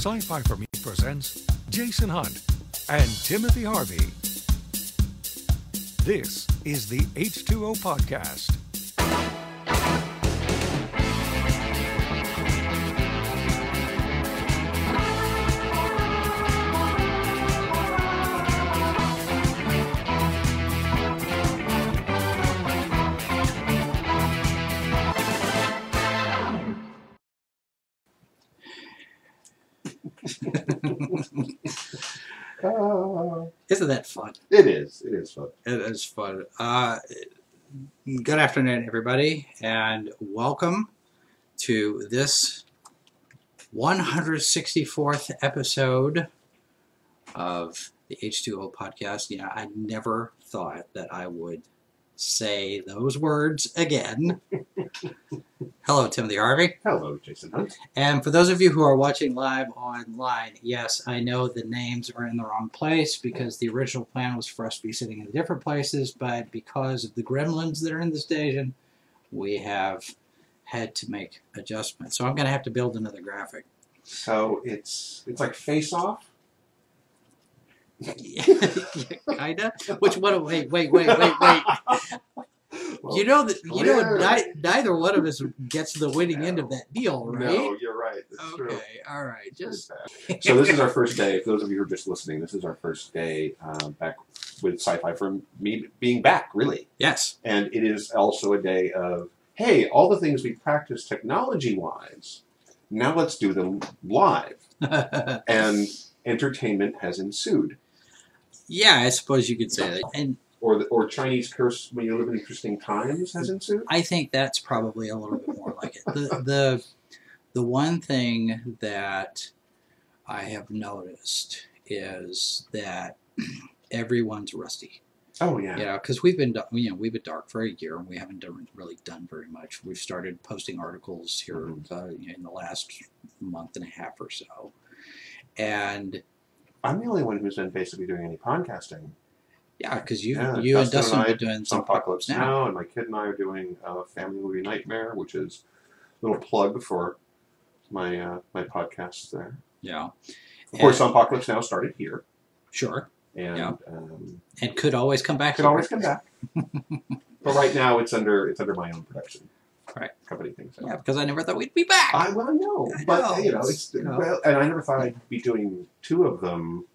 Sci Fi for Me presents Jason Hunt and Timothy Harvey. This is the H2O Podcast. Uh, Isn't that fun? it is. It is fun. It is fun. Uh, good afternoon, everybody, and welcome to this 164th episode of the H2O podcast. You know, I never thought that I would say those words again. Hello, Timothy Harvey. Hello, Jason Hunt. And for those of you who are watching live online, yes, I know the names are in the wrong place because the original plan was for us to be sitting in different places, but because of the gremlins that are in the station, we have had to make adjustments. So I'm going to have to build another graphic. So it's it's like Face Off. Kinda. Which one? Wait, wait, wait, wait, wait. you know that you know ni- neither one of us gets the winning end of that deal, right? No, you're right. That's true. Okay, all right. Just. So this is our first day. For those of you who are just listening, this is our first day uh, back with sci-fi from me being back, really. yes. And it is also a day of hey, all the things we practice technology-wise, now let's do them live. And entertainment has ensued. Yeah, I suppose you could say that. And Or the, or Chinese curse when you live in interesting times has ensued. I think that's probably a little bit more like it. The the the one thing that I have noticed is that everyone's rusty. Oh yeah. Know, because we've been you know we've been dark for a year and we haven't done, really done very much. We've started posting articles here Mhm. uh, in the last month and a half or so, and I'm the only one who's been basically doing any podcasting. yeah, because you Yeah, you and Dustin Dustin and I have doing some Apocalypse now. now. and my kid and I are doing uh, Family Movie Nightmare, which is a little plug for my uh, my podcasts there. Yeah, Of course, And- Apocalypse Now started here, sure, and Yeah. um, and could always come back. could always come back. but right now, it's under it's under my own production. Right. Company thing. So. Yeah, because I never thought we'd be back. I well, no, I but know, you know, it's, you know. well, and I never thought I'd be doing two of them.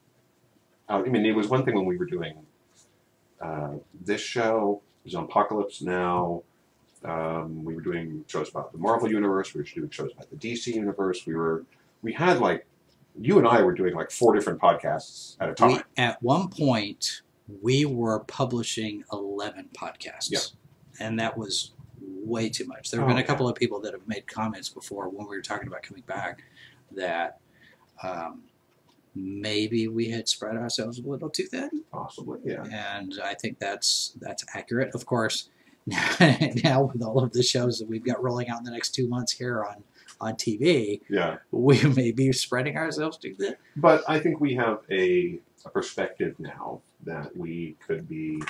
Uh, I mean, it was one thing when we were doing uh, this show. It was on Apocalypse Now. Um, we were doing shows about the Marvel universe. We were doing shows about the DC universe. We were we had like you and I were doing like four different podcasts at a time. we, at one point we were publishing 11 podcasts Yeah. and that was way too much. There have Oh, been a couple of people that have made comments before when we were talking about coming back that um, maybe we had spread ourselves a little too thin. Possibly, yeah. and i think that's that's accurate. Of course now with all of the shows that we've got rolling out in the next two months here on on tv Yeah. we may be spreading ourselves too thin. But I think we have a, a perspective now that we could be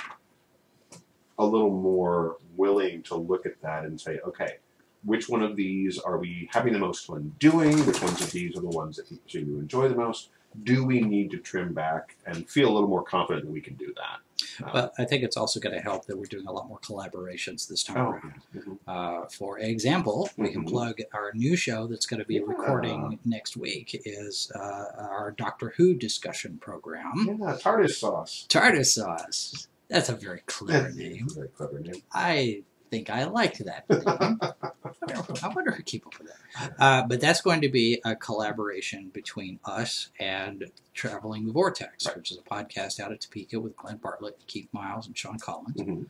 a little more willing to look at that and say, okay, which one of these are we having the most fun doing? Which ones of these are the ones that people seem to enjoy the most? Do we need to trim back and feel a little more confident that we can do that? Uh, But I think it's also going to help that we're doing a lot more collaborations this time oh, around. Mhm. Uh, for example, we can Mhm. plug our new show that's going to be Yeah. recording next week is uh, our Doctor Who discussion program. yeah, TARDIS sauce. TARDIS Sauce. That's a very clever name. very clever name. I think I liked that name. I wonder who came up with that. Uh, but that's going to be a collaboration between us and Traveling the Vortex, Right. which is a podcast out of Topeka with Glenn Bartlett, Keith Miles, and Sean Collins. Mhm.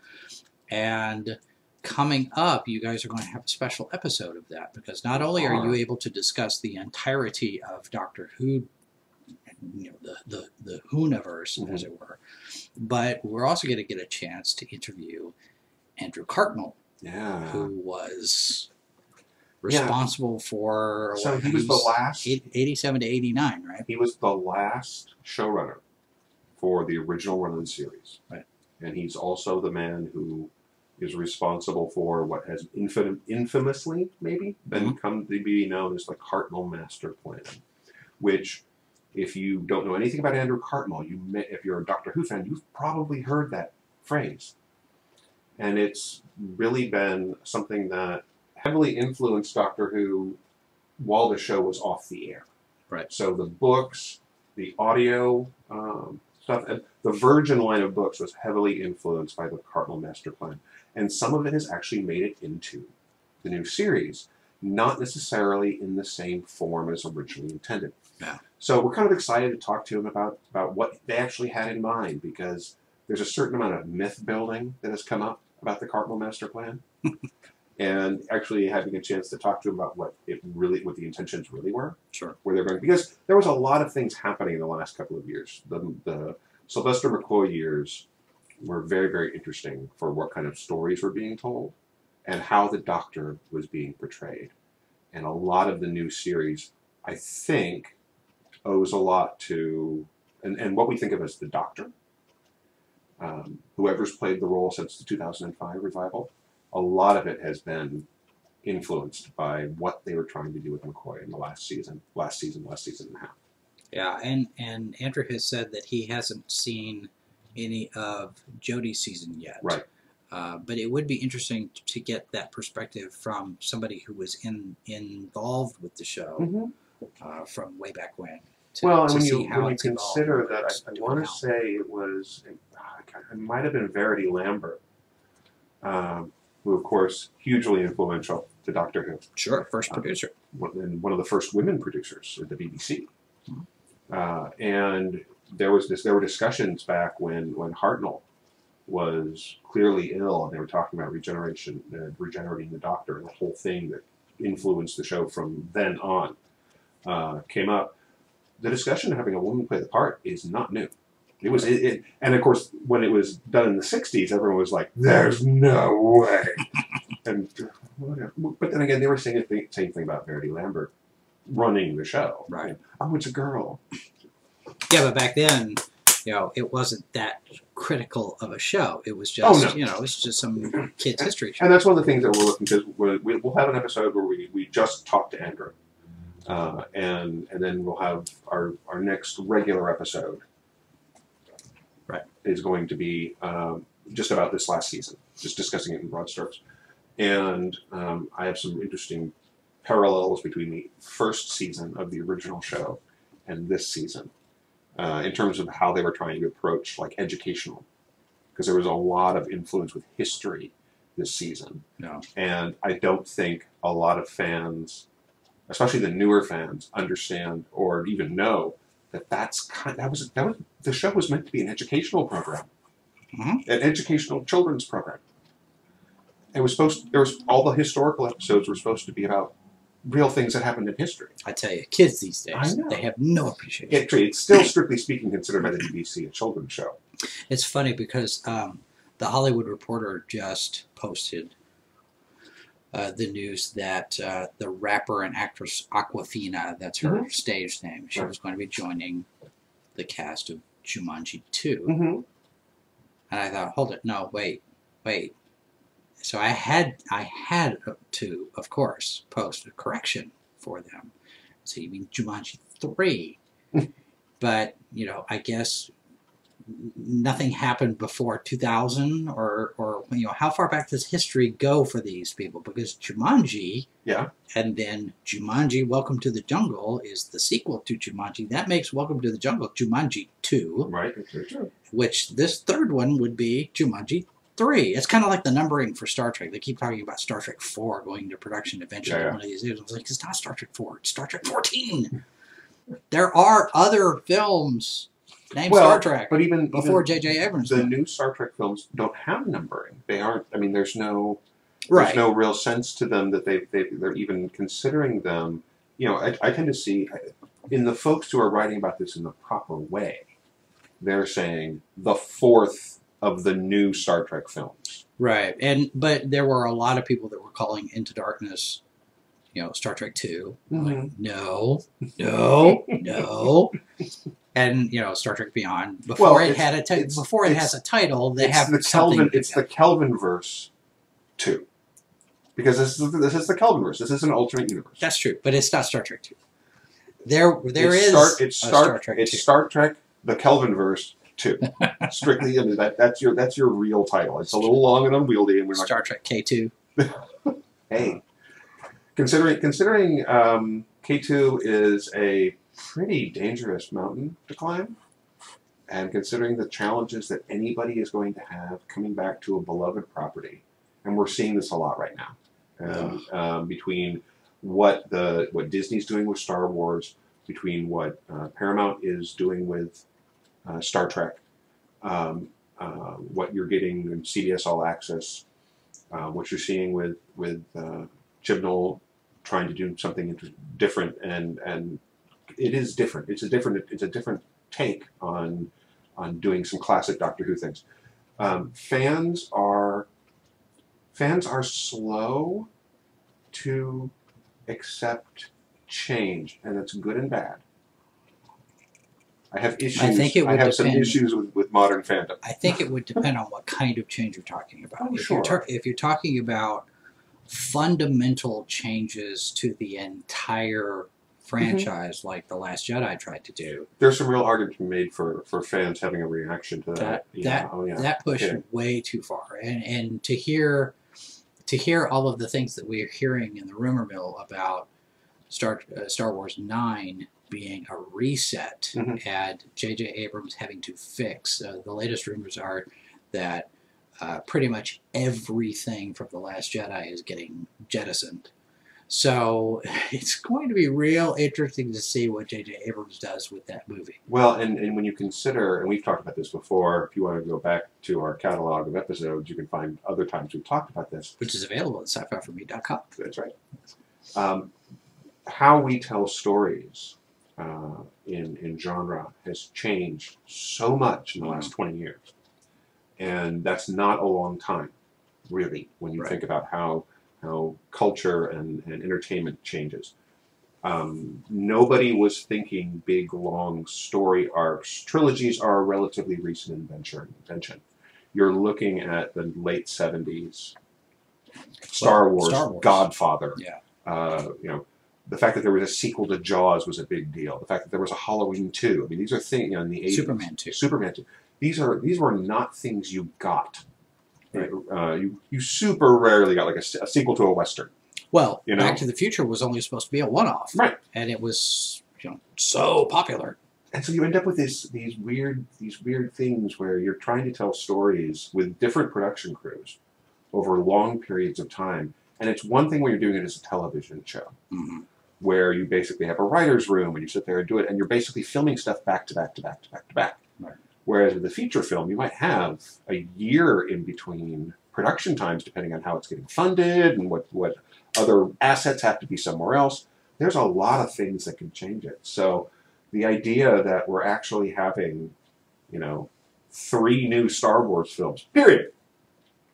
And coming up, you guys are going to have a special episode of that because not only are you able to discuss the entirety of Doctor Who, you know, the the the Whoniverse, as Mm-hmm. it were, but we're also going to get a chance to interview Andrew Cartmel, Yeah. who was Yeah. responsible for So what, he was the last. 87 to 89, right? He was the last showrunner for the original run of the series. Right. And he's also the man who is responsible for what has infam- infamously, maybe, been Mm-hmm. come to be known as the Cartmel Master Plan, which, if you don't know anything about Andrew Cartmel, you may, if you're a Doctor Who fan, you've probably heard that phrase. And it's really been something that heavily influenced Doctor Who while the show was off the air. Right. So the books, the audio um, stuff, and the Virgin line of books was heavily influenced by the Cartmel Master Plan. And some of it has actually made it into the new series, not necessarily in the same form as originally intended. Yeah. So we're kind of excited to talk to him about, about what they actually had in mind because there's a certain amount of myth building that has come up about the Cartmel Master Plan. and actually having a chance to talk to him about what it really what the intentions really were Sure. where they're going because there was a lot of things happening in the last couple of years. The, the Sylvester McCoy years were very, very interesting for what kind of stories were being told and how the Doctor was being portrayed. And a lot of the new series, I think, owes a lot to and, and what we think of as the Doctor. Um, whoever's played the role since the 2005 revival, a lot of it has been influenced by what they were trying to do with McCoy in the last season, last season, last season and a half. Yeah, and and Andrew has said that he hasn't seen any of Jodie's season yet. Right. Uh, but it would be interesting to get that perspective from somebody who was in involved with the show uh, from way back when. To, well, and when you, when you consider that, I, I want to say it was, ah, I it might have been Verity Lambert, um, who, of course, hugely influential to Doctor Who. Sure, first Uh, producer. one, and one of the first women producers at the BBC. Mhm. Uh, and there was this. There were discussions back when when Hartnell was clearly ill, and they were talking about regeneration, uh, regenerating the Doctor, and the whole thing that influenced the show from then on uh, came up. The discussion of having a woman play the part is not new. It was, it, it, and of course, when it was done in the '60s, everyone was like, "There's no way." and whatever. But then again, they were saying the same thing about Verity Lambert running the show. Right. Oh, it's a girl. Yeah, but back then, you know, it wasn't that critical of a show. It was Oh, just, no. you know, it was just some kids' history show. And that's one of the things that we're looking to. We'll, we'll have an episode where we, we just talk to Andrew, uh, and and then we'll have our our next regular episode. Right. Is going to be um, just about this last season, just discussing it in broad strokes, and um, I have some interesting parallels between the first season of the original show and this season, uh, in terms of how they were trying to approach like educational, because there was a lot of influence with history this season. No. And I don't think a lot of fans, especially the newer fans, understand or even know that that's kind. That was that was the show was meant to be an educational program, Mhm. an educational children's program. It was supposed. There was all the historical episodes were supposed to be about real things that happened in history. I tell you, kids these days, they have no appreciation. It, it's still strictly speaking considered by the BBC a children's show. It's funny because um, the Hollywood Reporter just posted uh, the news that uh, the rapper and actress Awkwafina, that's her Mhm. stage name, she was going to be joining the cast of Jumanji 2. Mm-hmm. And I thought, hold it, no, wait, wait. So I had I had to, of course, post a correction for them. So you mean Jumanji three? but you know, I guess nothing happened before 2000 or or you know how far back does history go for these people because Jumanji Yeah. and then Jumanji Welcome to the Jungle is the sequel to Jumanji that makes Welcome to the Jungle Jumanji 2 Right. True. which this third one would be Jumanji 3. It's kind of like the numbering for Star Trek. They keep talking about Star Trek 4 going into production eventually Yeah, yeah. one of these years. It's like, it's not Star Trek 4, it's Star Trek 14. there are other films named Well, Star Trek But even before J.J. Abrams. the did. new Star Trek films don't have numbering. They aren't. I mean, there's no right. there's no real sense to them that they, they they're even considering them. You know, I, I tend to see in the folks who are writing about this in the proper way, they're saying the fourth of the new Star Trek films. Right. And but there were a lot of people that were calling Into Darkness, you know, Star Trek 2. Mm-hmm. Like, no, no, no. And you know, Star Trek Beyond. Before Well, it had a ti- before it has a title, they it's have the. Kelvin. It's the. Kelvin verse two, because this is this is the Kelvin verse. This is an alternate universe. That's true, but it's not Star Trek 2. There, there it's is Star, it's Star, Star Trek it's 2. Star Trek, the Kelvin verse two. Strictly, I mean, that, that's your that's your real title. It's a little long and unwieldy, and we're not Star Trek K two. Hey, considering considering um, K two is a pretty dangerous mountain to climb, and considering the challenges that anybody is going to have coming back to a beloved property, and we're seeing this a lot right now, um, between what the what Disney's doing with Star Wars, between what uh, Paramount is doing with uh, Star Trek, um, uh, what you're getting in CBS All Access, uh, what you're seeing with with uh, Chibnall trying to do something different, and and it is different. It's a different it's a different take on on doing some classic Doctor Who things. Um, fans are fans are slow to accept change, and it's good and bad. I have issues. I think it would have some issues with, with modern fandom. I think it would depend on what kind of change you're talking about. Oh, if, sure. you're if you're talking about fundamental changes to the entire franchise, like The Last Jedi tried to do, There's some real argument made for, for fans having a reaction to that. That- yeah. that- oh, yeah. that pushed Okay. way too far. And and to hear to hear all of the things that we're hearing in the rumor mill about Star uh, Star Wars Nine being a reset Mhm. and J.J. Abrams having to fix. Uh, the latest rumors are that uh, pretty much everything from the Last Jedi is getting jettisoned. So it's going to be real interesting to see what J.J. Abrams does with that movie. Well, and, and when you consider, and we've talked about this before, if you want to go back to our catalog of episodes, you can find other times we've talked about this. Which is available at sci-fi4me.com. That's right. Um, how we tell stories uh, in, in genre has changed so much in the last 20 years. And that's not a long time, really, when you Right. think about how, how culture and, and entertainment changes. Um, nobody was thinking big, long story arcs. Trilogies are a relatively recent invention. invention. You're looking at the late 70s, Star, Well, Wars, Star Wars. Godfather. Yeah. Uh, you know, the fact that there was a sequel to Jaws was a big deal. The fact that there was a Halloween 2. I mean, these are things, you know, in the 80s. Superman 2. Superman 2. These are these were not things you got. Right. Uh, you you super rarely got like a, a sequel to a western. Well, You know? Back to the Future was only supposed to be a one-off, Right. and it was you know so popular. and so you end up with this these weird these weird things where you're trying to tell stories with different production crews over long periods of time and it's one thing when you're doing it as a television show Mhm. where you basically have a writer's room and you sit there and do it and you're basically filming stuff back to back to back to back to back Right. Whereas with a feature film you might have a year in between production times depending on how it's getting funded and what what other assets have to be somewhere else there's a lot of things that can change it so the idea that we're actually having, you know, three new Star Wars films, period.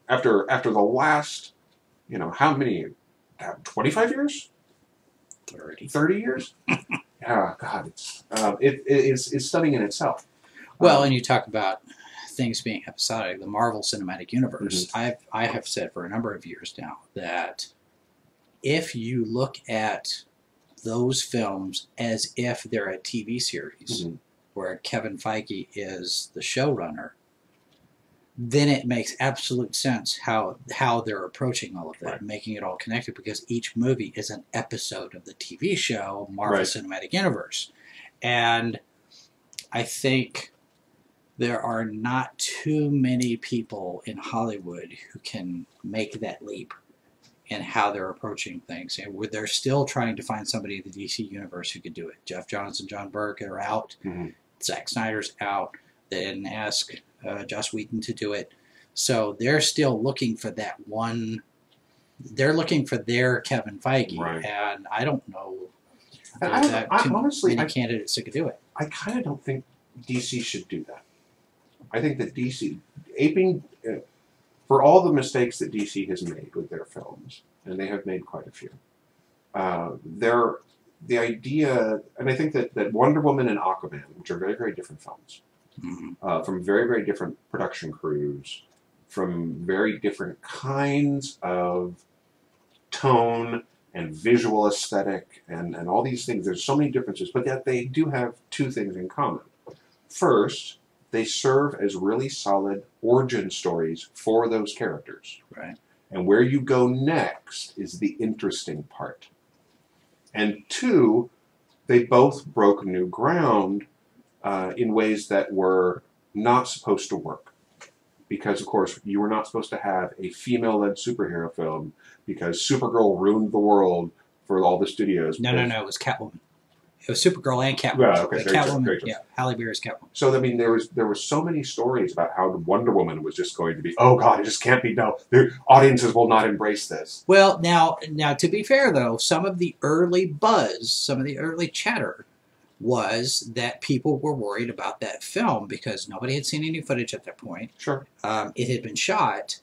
After after the last, you know, how many? Twenty five years, Thirty. thirty years? yeah, God, it's um, it, it- it's it's stunning in itself. Well, Um, and you talk about things being episodic. The Marvel Cinematic Universe. Mm-hmm. I've I have said for a number of years now that if you look at those films as if they're a TV series Mhm. where Kevin Feige is the showrunner, then it makes absolute sense how how they're approaching all of that, Right. making it all connected because each movie is an episode of the TV show Marvel Right. Cinematic Universe, and I think there are not too many people in Hollywood who can make that leap in how they're approaching things. And they're still trying to find somebody in the DC universe who could do it. Geoff Johns and Jon Berg are out. Mhm. Zack Snyder's out. They didn't ask uh, Joss Whedon to do it. So they're still looking for that one. They're looking for their Kevin Feige, Right. and I don't know I I- honestly, many I- candidates that could do it. I kind of don't think DC should do that. I think that DC aping uh, for all the mistakes that DC has made with their films, and they have made quite a few. Uh, they're the idea, and I think that, that Wonder Woman and Aquaman, which are very very different films, Mhm. uh, from very very different production crews, from very different kinds of tone and visual aesthetic and, and all these things. There's so many differences, but yet they do have two things in common. First, they serve as really solid origin stories for those characters. Right. And where you go next is the interesting part. And two, they both broke new ground uh, in ways that were not supposed to work. Because, of course, you were not supposed to have a female led superhero film because Supergirl ruined the world for all the studios. No, no, no. It was Catwoman. It was Supergirl and Catwoman. Well, okay, very Catwoman, yeah, Halle Berry's Catwoman. So I mean, there was there were so many stories about how Wonder Woman was just going to be. Oh God, it just can't be. No, the audiences will not embrace this. Well, now, now to be fair though, some of the early buzz, some of the early chatter, was that people were worried about that film because nobody had seen any footage at that point. Sure. Um, it had been shot,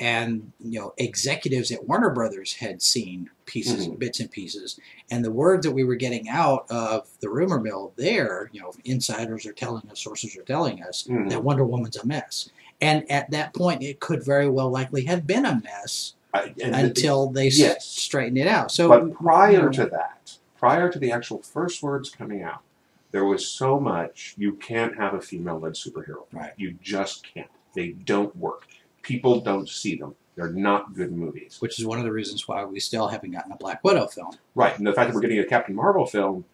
and you know, executives at Warner Brothers had seen pieces, Mhm. bits and pieces, and the word that we were getting out of the rumor mill there, you know, insiders are telling us, sources are telling us Mhm. that Wonder Woman's a mess. And at that point, it could very well likely have been a mess I, until they s yes. straighten it out. So, but prior you know, to that, prior to the actual first words coming out, there was so much you can't have a female-led superhero. Right. You just can't. They don't work. People don't see them. They're not good movies. which is one of the reasons why we still haven't gotten a Black Widow film. Right, and the fact that we're getting a Captain Marvel film,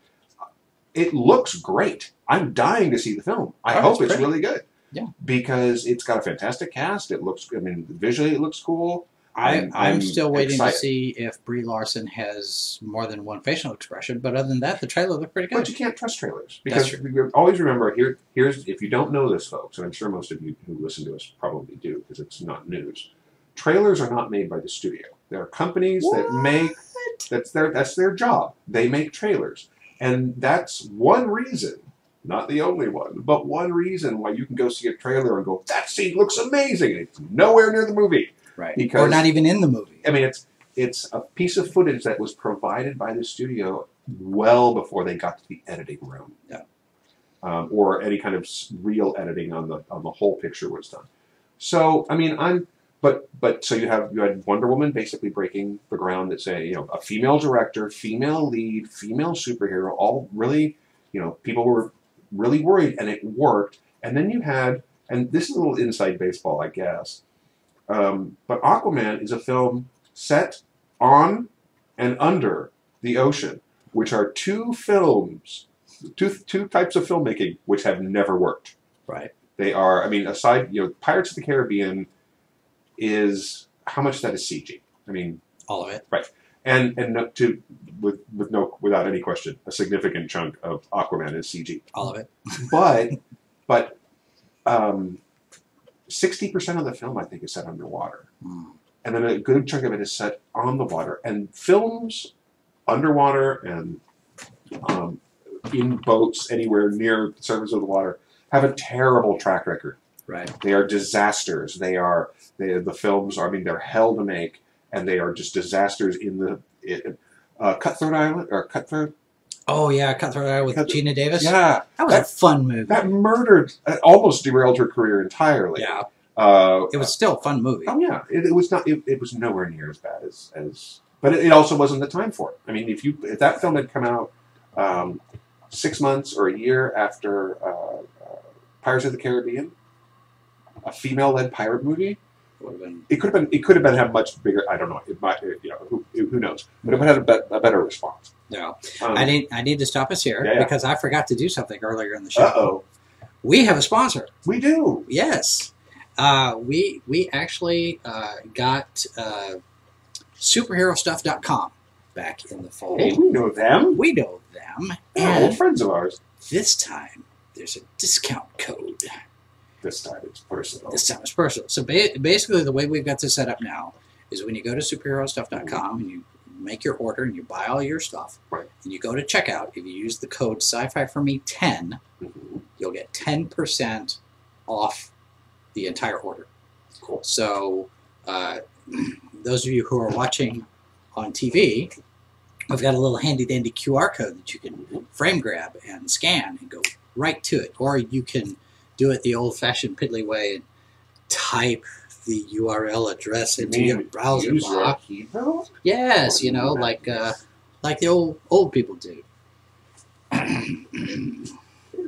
it looks great. I'm dying to see the film. I Oh, hope it's it's really good. Yeah. Because it's got a fantastic cast. It looks, I mean, visually it looks cool. I, I'm- still waiting excited. to see if Brie Larson has more than one facial expression, but other than that, the trailer looked pretty good. But you can't trust trailers because always remember here. Here's if you don't know this, folks, and I'm sure most of you who listen to us probably do because it's not news. Trailers are not made by the studio. There are companies that make that's their that's their job. They make trailers, and that's one reason, not the only one, but one reason why you can go see a trailer and go, "That scene looks amazing." and It's nowhere near the movie. Right. because- or not even in the movie. I mean, it's it's a piece of footage that was provided by the studio well before they got to the editing room, Yeah. um, or any kind of real editing on the on the whole picture was done. So, I mean, I'm but but so you have you had Wonder Woman basically breaking the ground that say you know a female director, female lead, female superhero, all really you know people were really worried, and it worked. And then you had, and this is a little inside baseball, I guess. Um, but Aquaman is a film set on and under the ocean, which are two films, two two types of filmmaking which have never worked. Right. They are, I mean, aside, you know, Pirates of the Caribbean is how much that is CG. I mean, All of it. Right. And and no, to with with no without any question, a significant chunk of Aquaman is CG. All of it. But but um, sixty percent of the film, I think, is set underwater Mm. and then a good chunk of it is set on the water. And films underwater and um, in boats anywhere near the surface of the water have a terrible track record. Right. They are disasters. They are they, the films. Are, I mean, they're hell to make, and they are just disasters in the it, uh, Cutthroat Island or Cutthroat. Oh yeah, Cutthroat Island with Geena Davis. Yeah, that was that- a fun movie. that murdered, uh, almost derailed her career entirely. yeah, Uh, it was still a fun movie. Oh yeah, it, it was not. It, it was nowhere near as bad as as. But it, it also wasn't the time for it. I mean, if you if that film had come out um, six months or a year after uh, uh, Pirates of the Caribbean, a female-led pirate movie, Would have been it could have been. It could have been had much bigger. I don't know. It might. You know, who, who knows? But it would have had a, bet a better response. No, Um, I need I need to stop us here Yeah, yeah. because I forgot to do something earlier in the show. oh, We have a sponsor. we do. Yes. Uh, we we actually uh, got uh, superherostuff.com back in the fall. Hey, we know them. We know them, They're and old friends of ours. this time there's a discount code. This time it's personal. This time it's personal. So ba- basically, the way we've got this set up now is when you go to superherostuff.com and you make your order and you buy all your stuff, Right. and you go to checkout. If you use the code Sci-Fi for Me ten, Mhm. you'll get ten percent off the entire order. Cool. So, uh, those of you who are watching on TV, I've got a little handy dandy QR code that you can frame grab and scan and go right to it. Or you can do it the old fashioned piddly way and type the URL address into your browser bar. keyboard? Yes, you know, like uh, like the old old people do.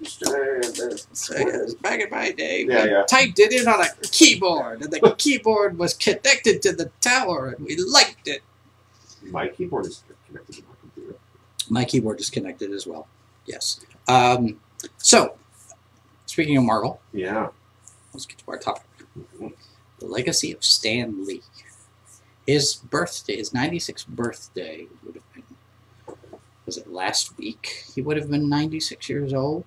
So, yes, back in my day, Yeah, we yeah. typed it in on a keyboard, and the keyboard was connected to the tower, and we liked it. My keyboard is connected to my computer. My keyboard is connected as well. Yes. Um, so, speaking of Marvel, Yeah. let's get to our topic: the legacy of Stan Lee. His birthday, his 96th birthday, would have been. Was it last week? He would have been 96 years old.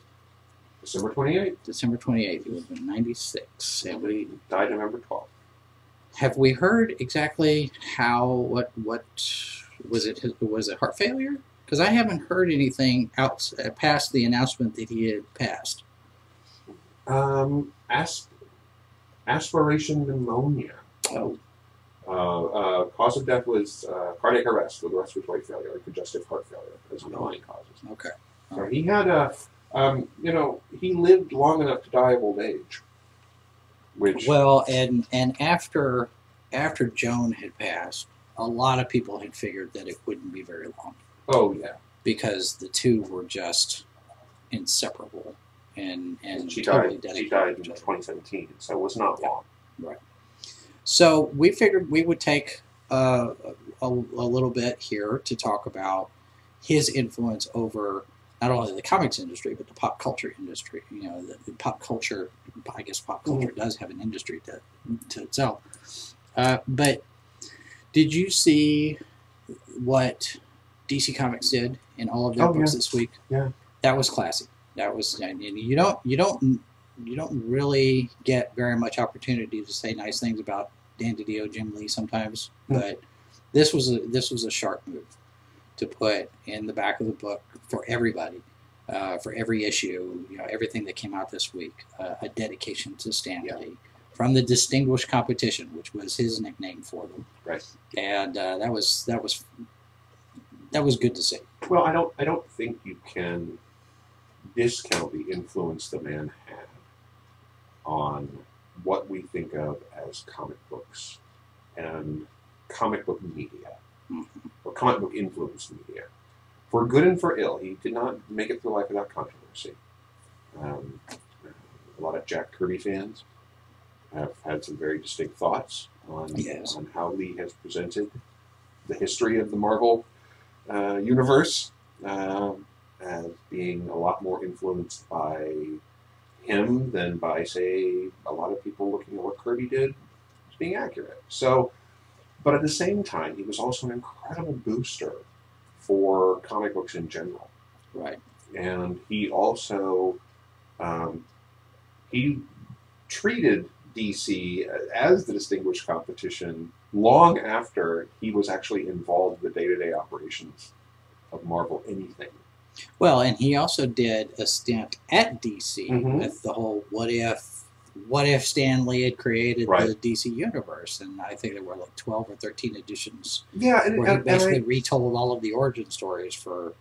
December 28th. December 28th, he would have been 96. And we Died November 12th. Have we heard exactly how what what was it? his- Was it heart failure? Because I haven't heard anything out uh, past the announcement that he had passed. Um, asp- aspiration pneumonia. Oh, Uh, uh, cause of death was uh, cardiac arrest with respiratory failure and congestive heart failure as underlying causes. okay. So he had a, um, you know, he lived long enough to die of old age. Which, Well, and and after after Joan had passed, a lot of people had figured that it wouldn't be very long oh yeah, because the two were just inseparable and and she totally died. She died in 2017, so it was not long. Right. So we figured we would take uh, a, a little bit here to talk about his influence over not only the comics industry but the pop culture industry. You know, the, the pop culture. I guess pop culture does have an industry to to itself. Uh, but did you see what DC Comics did in all of their Oh, books yeah. this week? Yeah. that was classy. That was I mean, you don't you don't you don't really get very much opportunity to say nice things about Dan DiDio, Jim Lee sometimes, Hmm. but this was a this was a sharp move to put in the back of the book for everybody, uh, for every issue, you know, everything that came out this week, uh, a dedication to Stan Yeah. Lee from the Distinguished Competition, which was his nickname for them, Right. and uh, that was that was that was good to see. Well, I don't. I don't think you can discount the influence the man had on what we think of as comic books and comic book media Mhm. or comic book influenced media. For good and for ill, he did not make it through life without controversy. Um, a lot of Jack Kirby fans have had some very distinct thoughts on, Yes. on how Lee has presented the history of the Marvel uh, universe um, as being a lot more influenced by him than by, say, a lot of people looking at what Kirby did as being accurate. So, but at the same time, he was also an incredible booster for comic books in general Right. and he also um, he treated DC as the distinguished competition long after he was actually involved with the day-to-day operations of Marvel anything. Well, and he also did a stint at DC Mhm. with the whole what if what if Stan Lee had created the DC universe, and I think there were like twelve or thirteen editions Yeah, and, where he and, and basically I, retold all of the origin stories for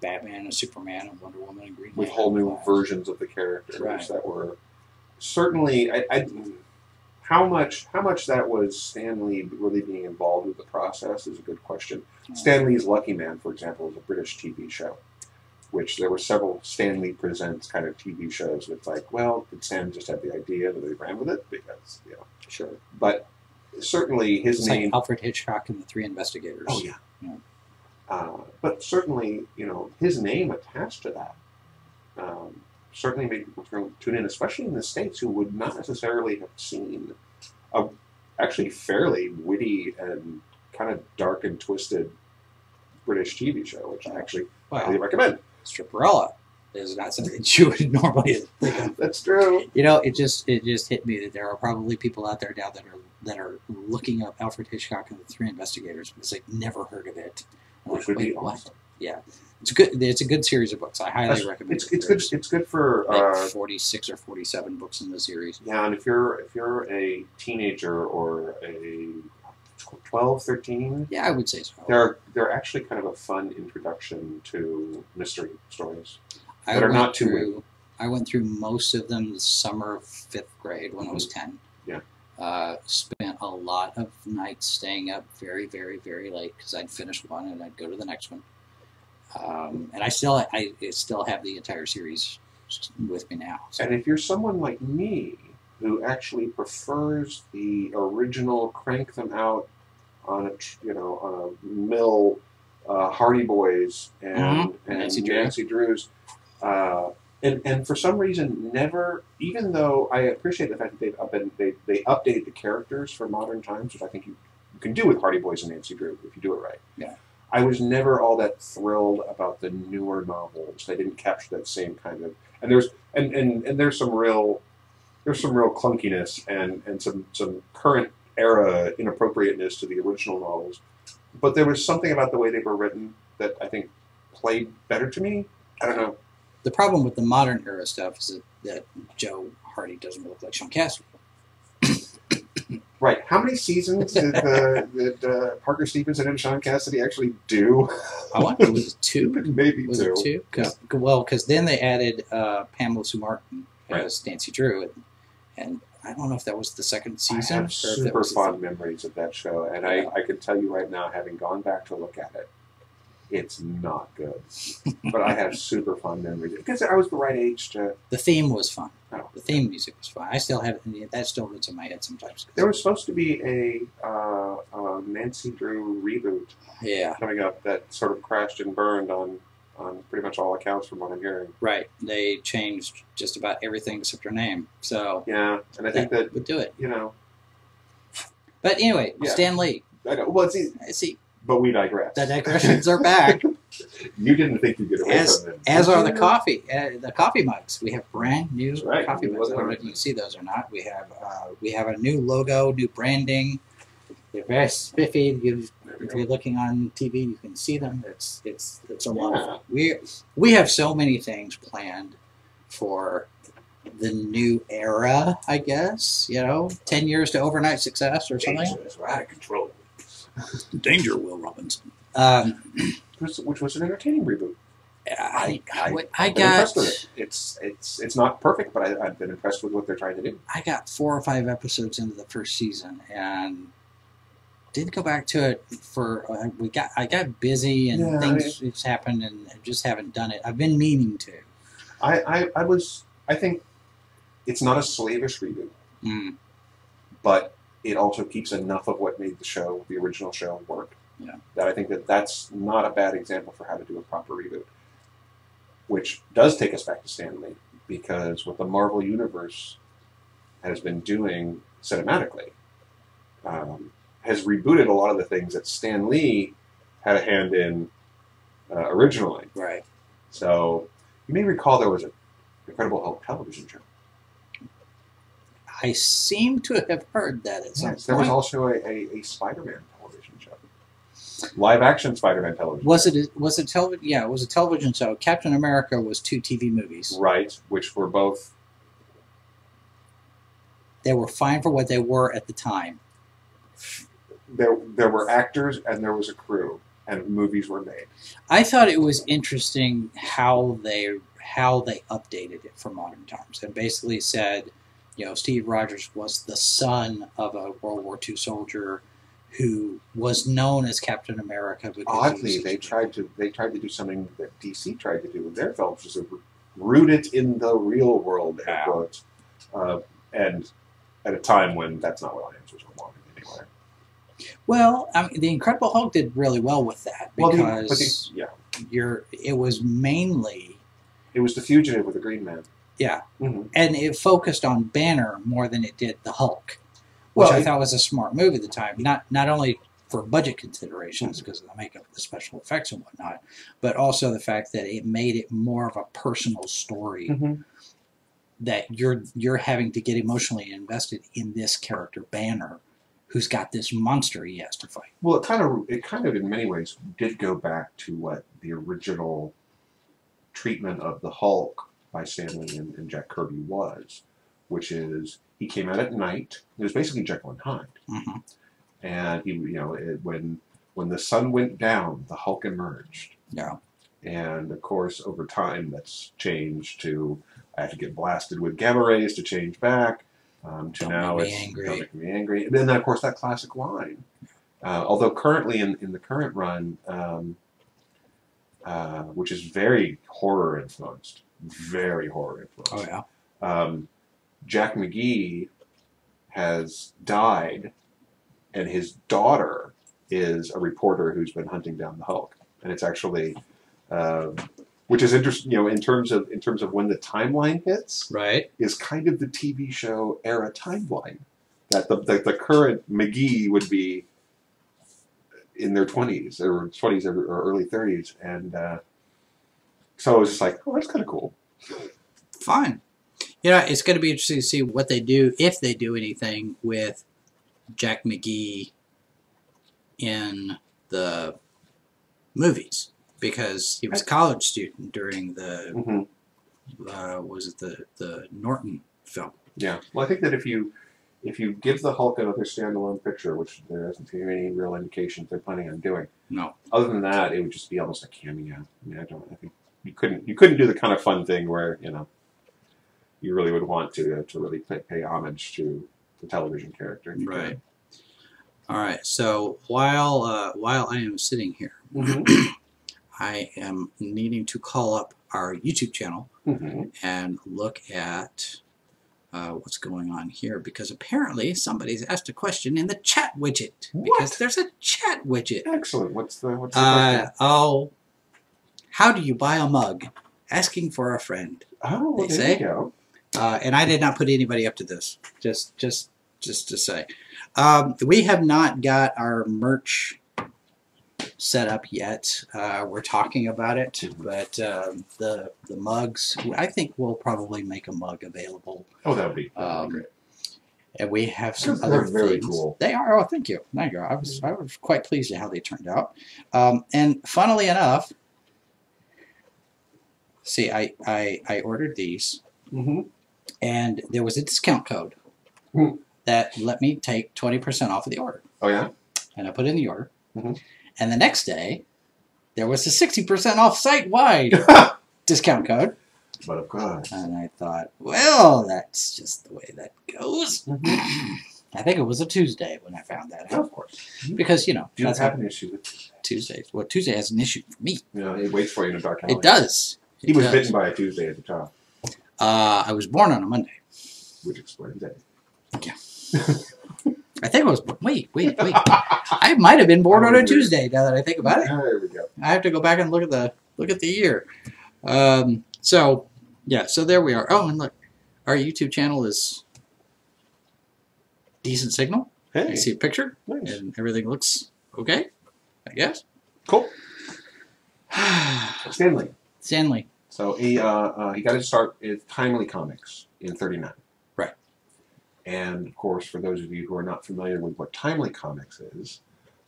Batman and Superman and Wonder Woman and Green with whole new and Flash. versions of the characters Right. that were certainly I, I how much how much that was Stan Lee really being involved with the process is a good question. Stan Lee's Lucky Man, for example, is a British TV show, which there were several Stan Lee presents kind of TV shows. It's like, well, did Stan just have the idea that they ran with it? Because you know, Sure, but certainly his it's name. like Alfred Hitchcock and the Three Investigators. Oh yeah. Yeah. Uh, but certainly, you know, his name attached to that um, certainly made people turn, tune in, especially in the states who would not necessarily have seen a actually fairly witty and kind of dark and twisted British TV show, which I actually highly recommend. Stripperella is not something that you would normally think of. That's true. You know, it just it just hit me that there are probably people out there now that are that are looking up Alfred Hitchcock and the Three Investigators because they've never heard of it. Which would be awesome. It's good. It's a good series of books. I highly That's- recommend It's, it. it's good. It's good for like uh, 46 or 47 books in the series. yeah. And if you're if you're a teenager or a 12, 13, Yeah, I would say so. they're they're actually kind of a fun introduction to mystery stories. I that are went not too through. I went through most of them the summer of fifth grade when I was ten. Yeah. Uh, spent a lot of nights staying up very, very, very late because I'd finish one and I'd go to the next one. Um, and I still, I still have the entire series with me now. So. And if you're someone like me who actually prefers the original, crank them out on a you know on a mill, uh, Hardy Boys and Mhm. and Nancy Nancy, Drews, uh, and and for some reason never. Even though I appreciate the fact that they've up- been, they they updated the characters for modern times, which I think you, you can do with Hardy Boys and Nancy Drew if you do it right. Yeah. I was never all that thrilled about the newer novels. They didn't capture that same kind of and there's and, and, and there's some real there's some real clunkiness and, and some, some current era inappropriateness to the original novels. But there was something about the way they were written that I think played better to me. I don't know. The problem with the modern era stuff is that, that Joe Hardy doesn't look like Shaun Cassidy. Right. How many seasons did, uh, did uh, Parker Stevenson and Shaun Cassidy actually do? I wonder, was it two? Maybe Was two. two? Cause, Well, because then they added uh, Pamela Sue Martin as Nancy Drew, and, and I don't know if that was the second season. I have super fond memories of that show, and Yeah. I, I can tell you right now, having gone back to look at it, it's not good. but I have super fond memories because I was the right age to. The theme was fun. Oh. The theme music was fun. I still have it. That still gets in my head sometimes. There was supposed to be a uh, uh, Nancy Drew reboot Yeah, coming up that sort of crashed and burned on on pretty much all accounts from what I'm hearing. right. They changed just about everything except her name, so Yeah, and I think that would do it. you know, But anyway, Yeah. Stan Lee. I know. Well, see, but we digress. the digressions are back, you didn't think you'd get away as from them, as are the coffee. Uh, the coffee mugs. We have brand new right. coffee mugs. I don't know if you can see those or not. We have uh, we have a new logo, new branding. They're very spiffy. You, if you're looking on TV, you can see them. It's it's it's a lot of fun. We we have so many things planned for the new era. I guess you know, ten years to overnight success or something. Jesus, we're out of control. Danger, Will Robinson. Um, Which, was an entertaining reboot. I, I, I- I I've been impressed got with it. It's it's it's not perfect, but I, I've been impressed with what they're trying to do. I got four or five episodes into the first season and didn't go back to it for uh, we got I got busy and Yeah, things just happened and I just haven't done it. I've been meaning to. I, I, I was I think it's not a slavish reboot, Mm, but it also keeps enough of what made the show, the original show, work. Yeah. That I think that that's not a bad example for how to do a proper reboot. Which does take us back to Stan Lee because what the Marvel Universe has been doing cinematically um, has rebooted a lot of the things that Stan Lee had a hand in uh, originally. right. So you may recall there was an Incredible Hulk television show. I seem to have heard that at some Yes, there was also a, a, a Spider-Man television show, live action Spider-Man television. Was show. it a, was it television? Yeah, it was a television show. Captain America was two TV movies. right? Which were both They were fine for what they were at the time. There. There were actors and there was a crew, and movies were made. I thought it was interesting how they how they updated it for modern times. and basically said, you know, Steve Rogers was the son of a World War II soldier who was known as Captain America. Oddly, they tried to they tried to do something that DC tried to do with their films, was to root it in the real world, air Yeah. quotes, uh, and at a time when that's not what audiences were. Well, I mean, the Incredible Hulk did really well with that Well, the- because the, yeah, you're it was mainly it was the fugitive with the Green Man. yeah, hmm and it focused on Banner more than it did the Hulk, which Well, I it- thought was a smart move at the time. Not not only for budget considerations because of the makeup, the special effects, and whatnot, but also the fact that it made it more of a personal story Mm-hmm. that you're you're having to get emotionally invested in this character Banner, who's got this monster he has to fight. Well, it kind of it kind of in many ways did go back to what the original treatment of the Hulk by Stan Lee and, and Jack Kirby was, which is he came out at night. It was basically Jekyll and Hyde, hmm and he you know it, when when the sun went down, the Hulk emerged, Yeah. and of course over time that's changed to I have to get blasted with gamma rays to change back. Um, to Don't now it's angry. don't make me angry. And then of course that classic line. Uh, although currently in, in the current run, um, uh, which is very horror influenced, very horror influenced. Oh yeah. um, Jack McGee has died, and his daughter is a reporter who's been hunting down the Hulk, and it's actually, um, which is interesting. You know, in terms of in terms of when the timeline hits, Right. is kind of the TV show era timeline. That the the, the current McGee would be in their twenties or twenties or, or early thirties, and uh, so it was just like, oh, that's kind of cool. Fine. You know, it's going to be interesting to see what they do if they do anything with Jack McGee in the movies because he was a college student during the hmm uh, was it the the Norton film. Yeah. Well, I think that if you if you give the Hulk another standalone picture, which there doesn't seem any real indications they're planning on doing, No. other than that, it would just be almost a cameo. I mean, I don't. I think you couldn't you couldn't do the kind of fun thing where you know you really would want to to really pay, pay homage to the television character. Right. All right. So while uh, while I am sitting here, Mhm. I am needing to call up our YouTube channel Mhm. and look at uh, what's going on here because apparently somebody's asked a question in the chat widget because What? there's a chat widget. Excellent. What's the what's the Uh, question? oh, how do you buy a mug? Asking for a friend. Oh, well, there say? you go. Uh, and I did not put anybody up to this. Just, just, just to say, um, we have not got our merch set up yet. Uh, we're talking about it, but um, the the mugs. I think we'll probably make a mug available, Oh, that would be, Um, great. and we have some They're other very things. cool. They are. Oh, thank you. Thank you. I was I was quite pleased at how they turned out. Um, and funnily enough, see, I I, I ordered these Mm-hmm. and there was a discount code Hmm. that let me take 20% off of the order. Oh yeah. And I put in the order. Mhm. And the next day, there was a 60% off site wide discount code. but of course. And I thought, well, that's just the way that goes. Mhm. I think it was a Tuesday when I found that out. Of course. Because, you know, you that's have an issue with? Tuesdays. Well, Tuesday has an issue for me. You know, it waits for you in a dark alley. It does. He It was does. bitten by a Tuesday at the child, Uh, I was born on a Monday. which explains it. I think I was. Wait, wait, wait. I might have been born on a Tuesday. Now that I think about it. There we go. I have to go back and look at the look at the year. Um, so yeah, so there we are. Oh, and look, our YouTube channel is decent signal. Hey, You see a picture, nice. and everything looks okay. I guess. Cool. Stan Lee. Stanley. So he uh, uh, he got his start with Timely Comics in '39. And of course, for those of you who are not familiar with what Timely Comics is,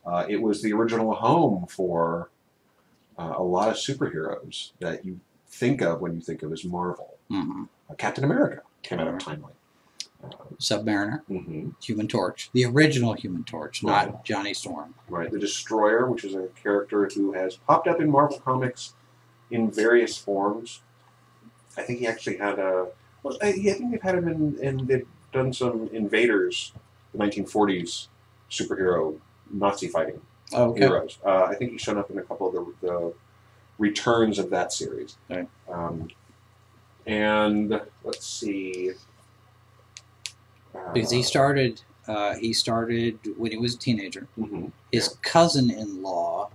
uh, it was the original home for uh, a lot of superheroes that you think of when you think of as Marvel. hmm Uh, Captain America came out of Timely. Uh, Submariner, mhm. Human Torch, the original Human Torch, Right. not Johnny Storm. Right, the Destroyer, which is a character who has popped up in Marvel Comics in various forms. I think he actually had a. Well, I, I think they've had him in, and they've done some Invaders, the 1940s superhero Nazi fighting Okay. heroes. Uh, I think he's shown up in a couple of the, the returns of that series. Um, and let's see. Uh, Because he started. Uh, he started when he was a teenager. mhm. His cousin-in-law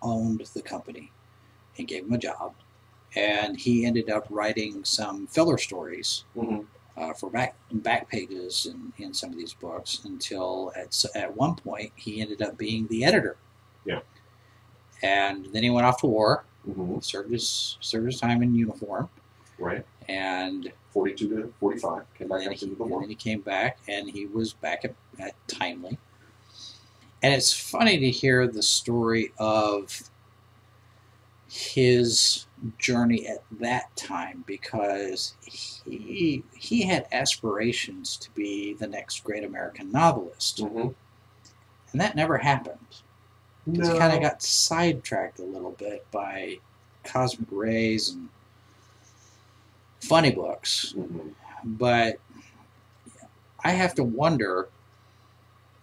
owned the company and gave him a job, and he ended up writing some filler stories Mhm. Uh, for back back pages in, in some of these books until at at one point he ended up being the editor. Yeah. And then he went off to war, Mhm. served his served his time in uniform, Right. and 42 to 45. Came back after he, the and war. then he came back and he was back at, at Timely. And it's funny to hear the story of his journey at that time because he he had aspirations to be the next great American novelist, Mm-hmm. and that never happened. 'Cause He kind of got sidetracked a little bit by cosmic rays and funny books Mhm. but I have to wonder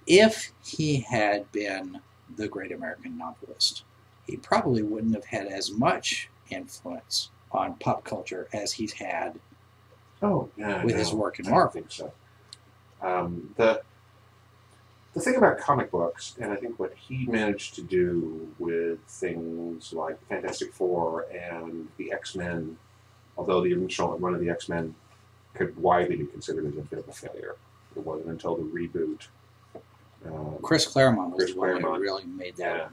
if he had been the great American novelist, he probably wouldn't have had as much influence on pop culture as he's had Oh, yeah. with his work in Marvel. so. Um, the the thing about comic books, and I think what he managed to do with things like Fantastic Four and the X Men, although the initial run of the X Men could widely be considered as a bit of a failure, it wasn't until the reboot. Um, Chris Claremont was Chris the one who really made that.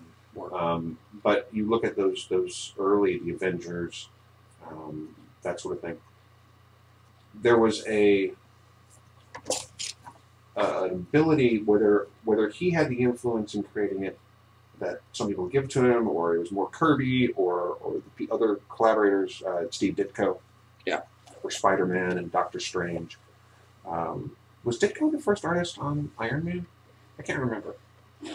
Um, but you look at those those early the Avengers, um, that sort of thing. There was a uh, an ability whether whether he had the influence in creating it that some people give to him, or it was more Kirby, or or the other collaborators, uh, Steve Ditko, Yeah. or Spider Man and Doctor Strange. Um, was Ditko the first artist on Iron Man? I can't remember.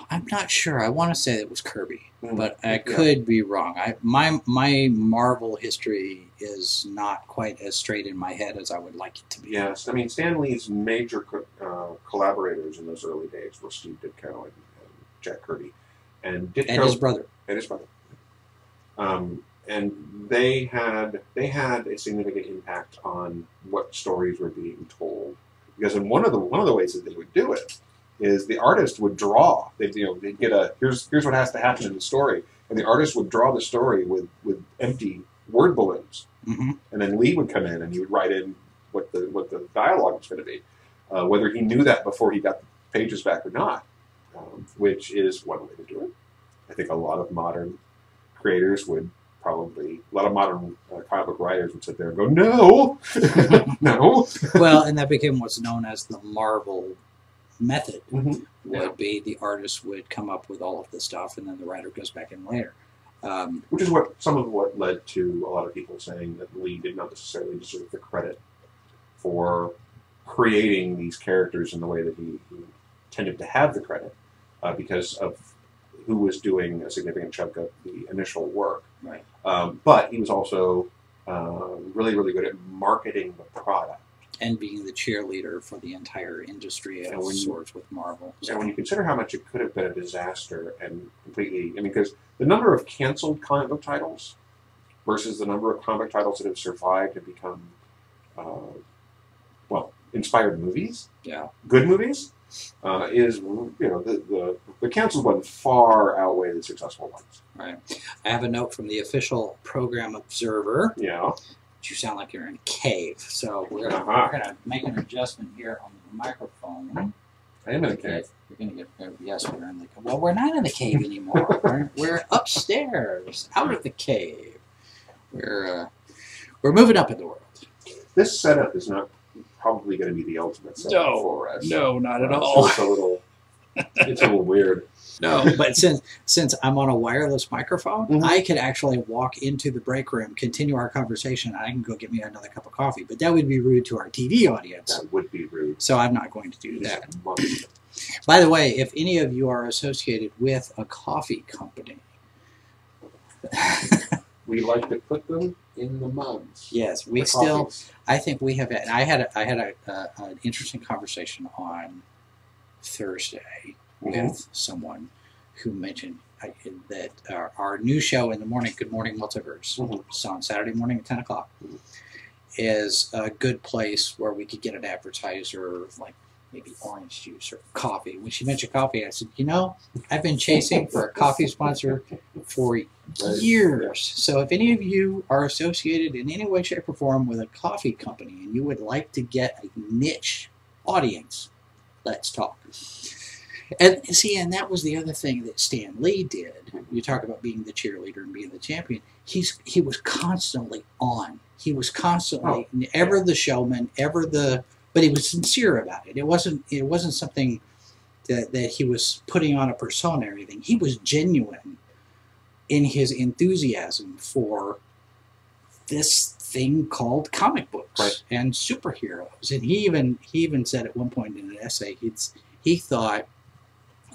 I'm not sure. I want to say it was Kirby, Mm, but I yeah. could be wrong. I my my Marvel history is not quite as straight in my head as I would like it to be. Yes, I mean Stan Lee's major co- uh, collaborators in those early days were Steve Ditko and, and Jack Kirby, and Ditko And his brother. and his brother. Um, and they had they had a significant impact on what stories were being told because in one of the one of the ways that they would do it is the artist would draw. They you know they'd get a here's here's what has to happen in the story, and the artist would draw the story with with empty word balloons hmm and then Lee would come in and he would write in what the what the dialogue was going to be, uh, whether he knew that before he got the pages back or not, um, which is one way to do it. I think a lot of modern creators would probably a lot of modern uh, comic book writers would sit there and go, no, no. well, and that became what's known as the Marvel method. Mhm. Would Yeah. be the artist would come up with all of the stuff, and then the writer goes back in later. Um, Which is what some of what led to a lot of people saying that Lee did not necessarily deserve the credit for creating these characters in the way that he, he tended to have the credit uh, because of who was doing a significant chunk of the initial work. Right. Um, but he was also uh, really, really good at marketing the product. And being the cheerleader for the entire industry of when sorts with Marvel. And when you consider how much it could have been a disaster and completely, I mean, because the number of canceled comic book titles versus the number of comic titles that have survived and become, uh, well, inspired movies, yeah, good movies, uh, is, you know, the, the, the canceled ones far outweigh the successful ones. right. I have a note from the official program observer. Yeah. You sound like you're in a cave, so we're gonna, Uh-huh. we're gonna make an adjustment here on the microphone. I am in a cave. We're gonna get yes, we're in the cave. well, we're not in the cave anymore. we're, we're upstairs, out of the cave. We're uh, we're moving up in the world. This setup is not probably going to be the ultimate setup No. for us. No, not at Uh, all. It's a little, it's a little weird. No, but since since I'm on a wireless microphone, Mhm. I could actually walk into the break room, continue our conversation, and I can go get me another cup of coffee. But that would be rude to our TV audience, That would be rude. so I'm not going to do that. By the way, if any of you are associated with a coffee company, We like to put them in the mugs. yes, we still. coffees. I think we have. I had a, I had a, uh, an interesting conversation on Thursday Mhm. with someone who mentioned I, that our, our new show in the morning, Good Morning Multiverse, Mhm. it's on Saturday morning at ten o'clock, Mhm. is a good place where we could get an advertiser like maybe orange juice or coffee. When she mentioned coffee, I said, you know, I've been chasing for a coffee sponsor for years. So if any of you are associated in any way, shape, or form with a coffee company and you would like to get a niche audience, let's talk. And see, and that was the other thing that Stan Lee did. You talk about being the cheerleader and being the champion. He's he was constantly on. He was constantly oh, ever the showman, ever the but he was sincere about it. It wasn't it wasn't something that, that he was putting on a persona or anything. He was genuine in his enthusiasm for this thing called comic books Right. and superheroes. And he even he even said at one point in an essay he's he thought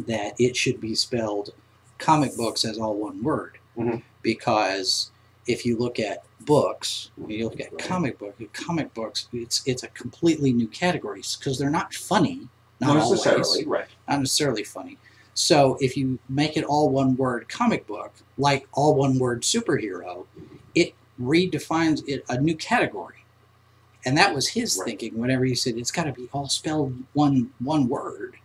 that it should be spelled comic books as all one word Mhm. because if you look at books, you look at comic book, comic books, it's it's a completely new category because they're not funny, not Not always, necessarily, right? not necessarily funny. So if you make it all one word comic book, like all one word superhero, it redefines it a new category. And that was his Right. thinking whenever he said it's got to be all spelled one one word.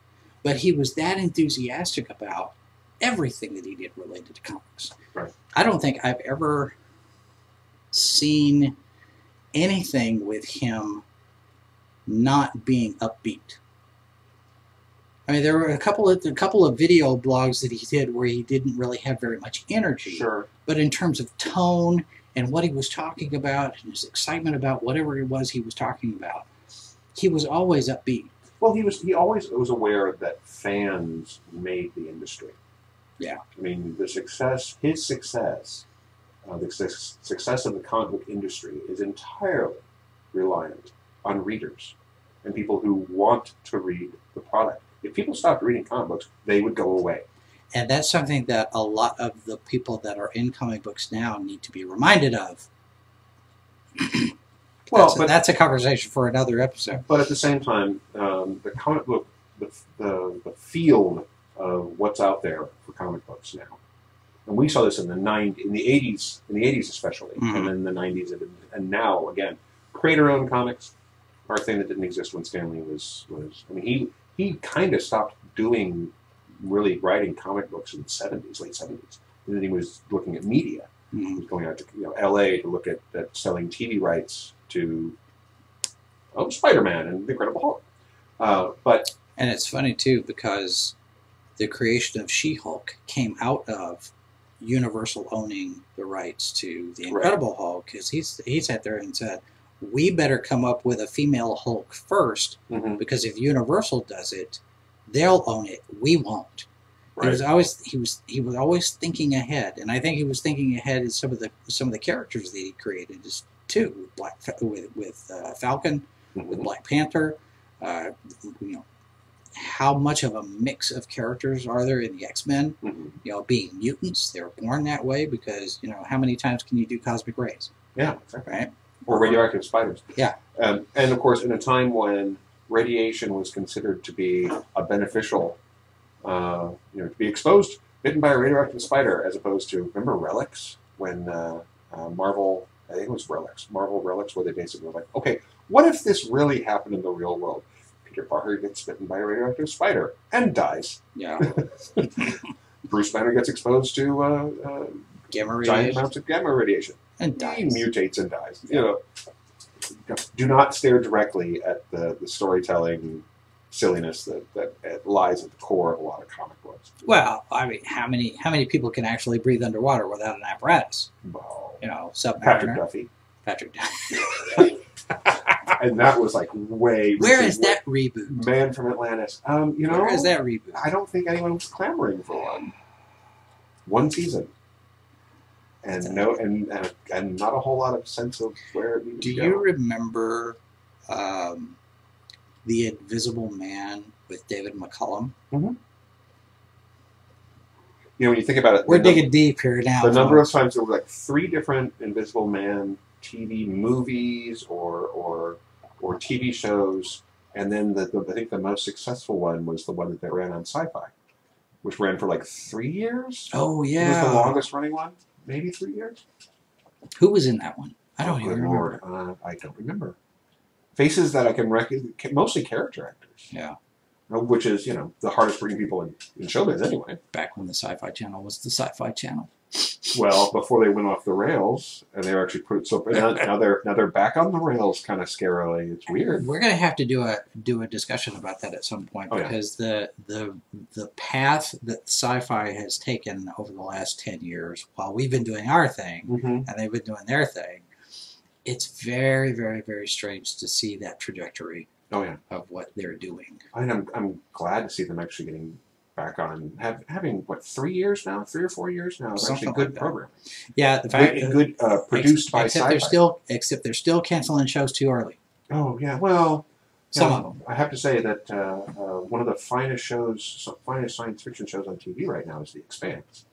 But he was that enthusiastic about everything that he did related to comics. Right. I don't think I've ever seen anything with him not being upbeat. I mean, there were a couple of a couple of video blogs that he did where he didn't really have very much energy. Sure. But in terms of tone and what he was talking about and his excitement about whatever it was he was talking about, he was always upbeat. Well, he was he always was aware that fans made the industry. Yeah. I mean, the success, his success, uh, the success, success of the comic book industry is entirely reliant on readers and people who want to read the product. If people stopped reading comic books, they would go away. And that's something that a lot of the people that are in comic books now need to be reminded of. Well, that's, but that's a conversation for another episode. But at the same time, um, the comic book, the, the, the field of what's out there for comic books now, and we saw this in the 90, in the 80s, in the 80s especially, Mhm. and then the 90s, and, and now again, creator-owned comics are a thing that didn't exist when Stan Lee was was. I mean, he he kind of stopped doing really writing comic books in the 70s, late 70s, and then he was looking at media. He Mhm. was going out to you know, L.A. to look at, at selling TV rights to oh Spider-Man and the Incredible Hulk. Uh, but And it's funny too because the creation of She-Hulk came out of Universal owning the rights to the Right. Incredible Hulk because he's he sat there and said, "We better come up with a female Hulk first because if Universal does it, they'll own it. We won't." He was always he was he was always thinking ahead, and I think he was thinking ahead in some of the some of the characters that he created is too with Black with with uh, Falcon, with Mhm. Black Panther. Uh, you know, how much of a mix of characters are there in the X Men? Mhm. You know, being mutants, they're born that way because you know how many times can you do cosmic rays, yeah, exactly. right? or radioactive spiders. Yeah. um, and of course, in a time when radiation was considered to be a beneficial, uh, you know, to be exposed, bitten by a radioactive spider, as opposed to remember relics when uh, uh, Marvel. I think it was relics, Marvel relics, where they basically were like, okay, what if this really happened in the real world? Peter Parker gets bitten by a radioactive spider and dies. Yeah, Bruce Banner gets exposed to uh, uh, gamma giant amounts of gamma radiation. and He dies. mutates and dies. You know, do not stare directly at the, the storytelling silliness that, that, that lies at the core of a lot of comic books. Well, I mean, how many how many people can actually breathe underwater without an apparatus? Wow. You know, sub Patrick. Duffy. Patrick. Duffy. and that was like way. Where is that reboot? Man from Atlantis. Um, you know, Where is that reboot? I don't think anyone was clamoring for one. One season. And no, and, and and not a whole lot of sense of where Do to go. you remember um, the Invisible Man with David McCallum? You know, when you think about it, We're digging deep here now. the number of times there were like three different Invisible Man TV movies or or or TV shows, and then the, the I think the most successful one was the one that they ran on Sci-Fi, which ran for like three years. Oh yeah, It was the longest running one, maybe three years. Who was in that one? I don't Oh, even remember. Uh, I don't remember. Faces that I can recognize, mostly character actors. Yeah. Which is, you know, the hardest working people in, in showbiz anyway. Back when the Sci-Fi Channel was the Sci-Fi Channel. Well, before they went off the rails, and they were actually put so now, now they're now they're back on the rails, kind of scarily. It's weird. We're gonna have to do a do a discussion about that at some point Oh, yeah. because the the the path that sci-fi has taken over the last ten years, while we've been doing our thing Mm-hmm. and they've been doing their thing, it's very very very strange to see that trajectory Oh yeah, of what they're doing. and I'm I'm glad to see them actually getting back on have, having what three years now, three or four years now. Something actually good like programming, Yeah, the fact good, good uh, produced by except sci-fi. they're still except they're still canceling shows too early. oh yeah, well, Some know, of them. I have to say that uh, uh, one of the finest shows, finest science fiction shows on TV right now is The Expanse,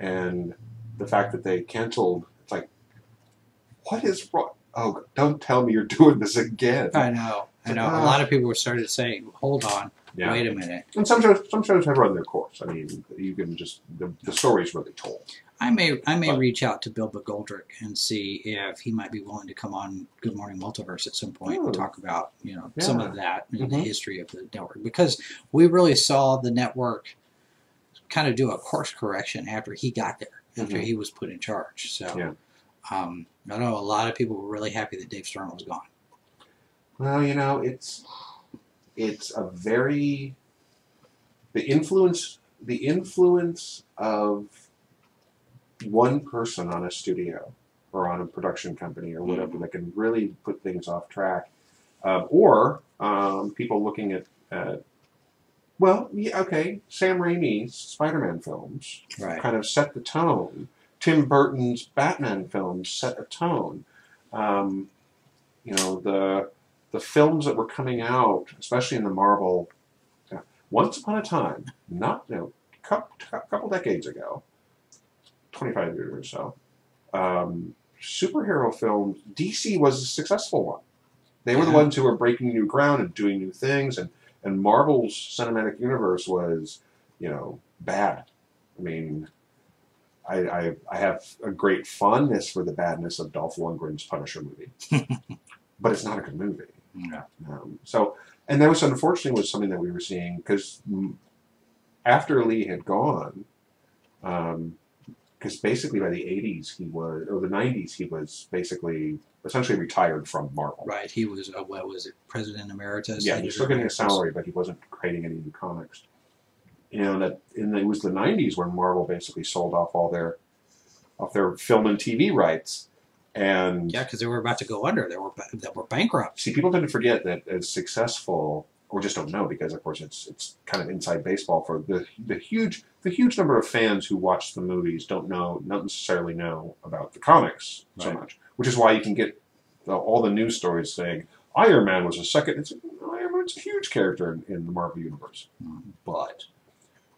and the fact that they canceled. What is wrong? Oh, don't tell me you're doing this again. I know. I know. A ah. lot of people started saying, "Hold on, Yeah. wait a minute." And some shows, some shows have run their course. I mean, you can just the, the story's really told. I may I may But- reach out to Bill McGoldrick and see if he might be willing to come on Good Morning Multiverse at some point Oh. and hmm. talk about you know some of that and the mm-hmm. history of the network because we really saw the network kind of do a course correction after he got there after Mhm. he was put in charge. So Yeah. Um, I know a lot of people were really happy that Dave Stern was gone. Well, you know, it's it's a very the influence the influence of one person on a studio or on a production company or whatever that can really put things off track, um, or um, people looking at, at well, yeah, okay, Sam Raimi's Spider-Man films Right. kind of set the tone. Tim Burton's Batman films set a tone. Um, you know the the films that were coming out, especially in the Marvel, once upon a time, not you know, couple, couple decades ago, twenty five years or so, um, superhero films. DC was a successful one. They were the ones who were breaking new ground and doing new things, and and Marvel's cinematic universe was, you know, bad. I mean, I, I, I have a great fondness for the badness of Dolph Lundgren's Punisher movie, but it's not a good movie. Yeah. Um, so, and that was unfortunately was something that we were seeing because after Lee had gone, because basically by the '80s he was, or the '90s he was basically essentially retired from Marvel. Right. He was uh, what was it, President Emeritus? Yeah, he was still getting a salary, but he wasn't creating any new comics. You know that, and it was the '90s when Marvel basically sold off all their, off their film and TV rights, and Yeah, because they were about to go under. They were they were bankrupt. see, people tend to forget that as successful, or just don't know because, of course, it's it's kind of inside baseball for the the huge the huge number of fans who watch the movies don't know not necessarily know about the comics so much, which is why you can get the, all the news stories saying Iron Man was a second. It's Iron Man's a huge character in, in the Marvel universe, Mhm. but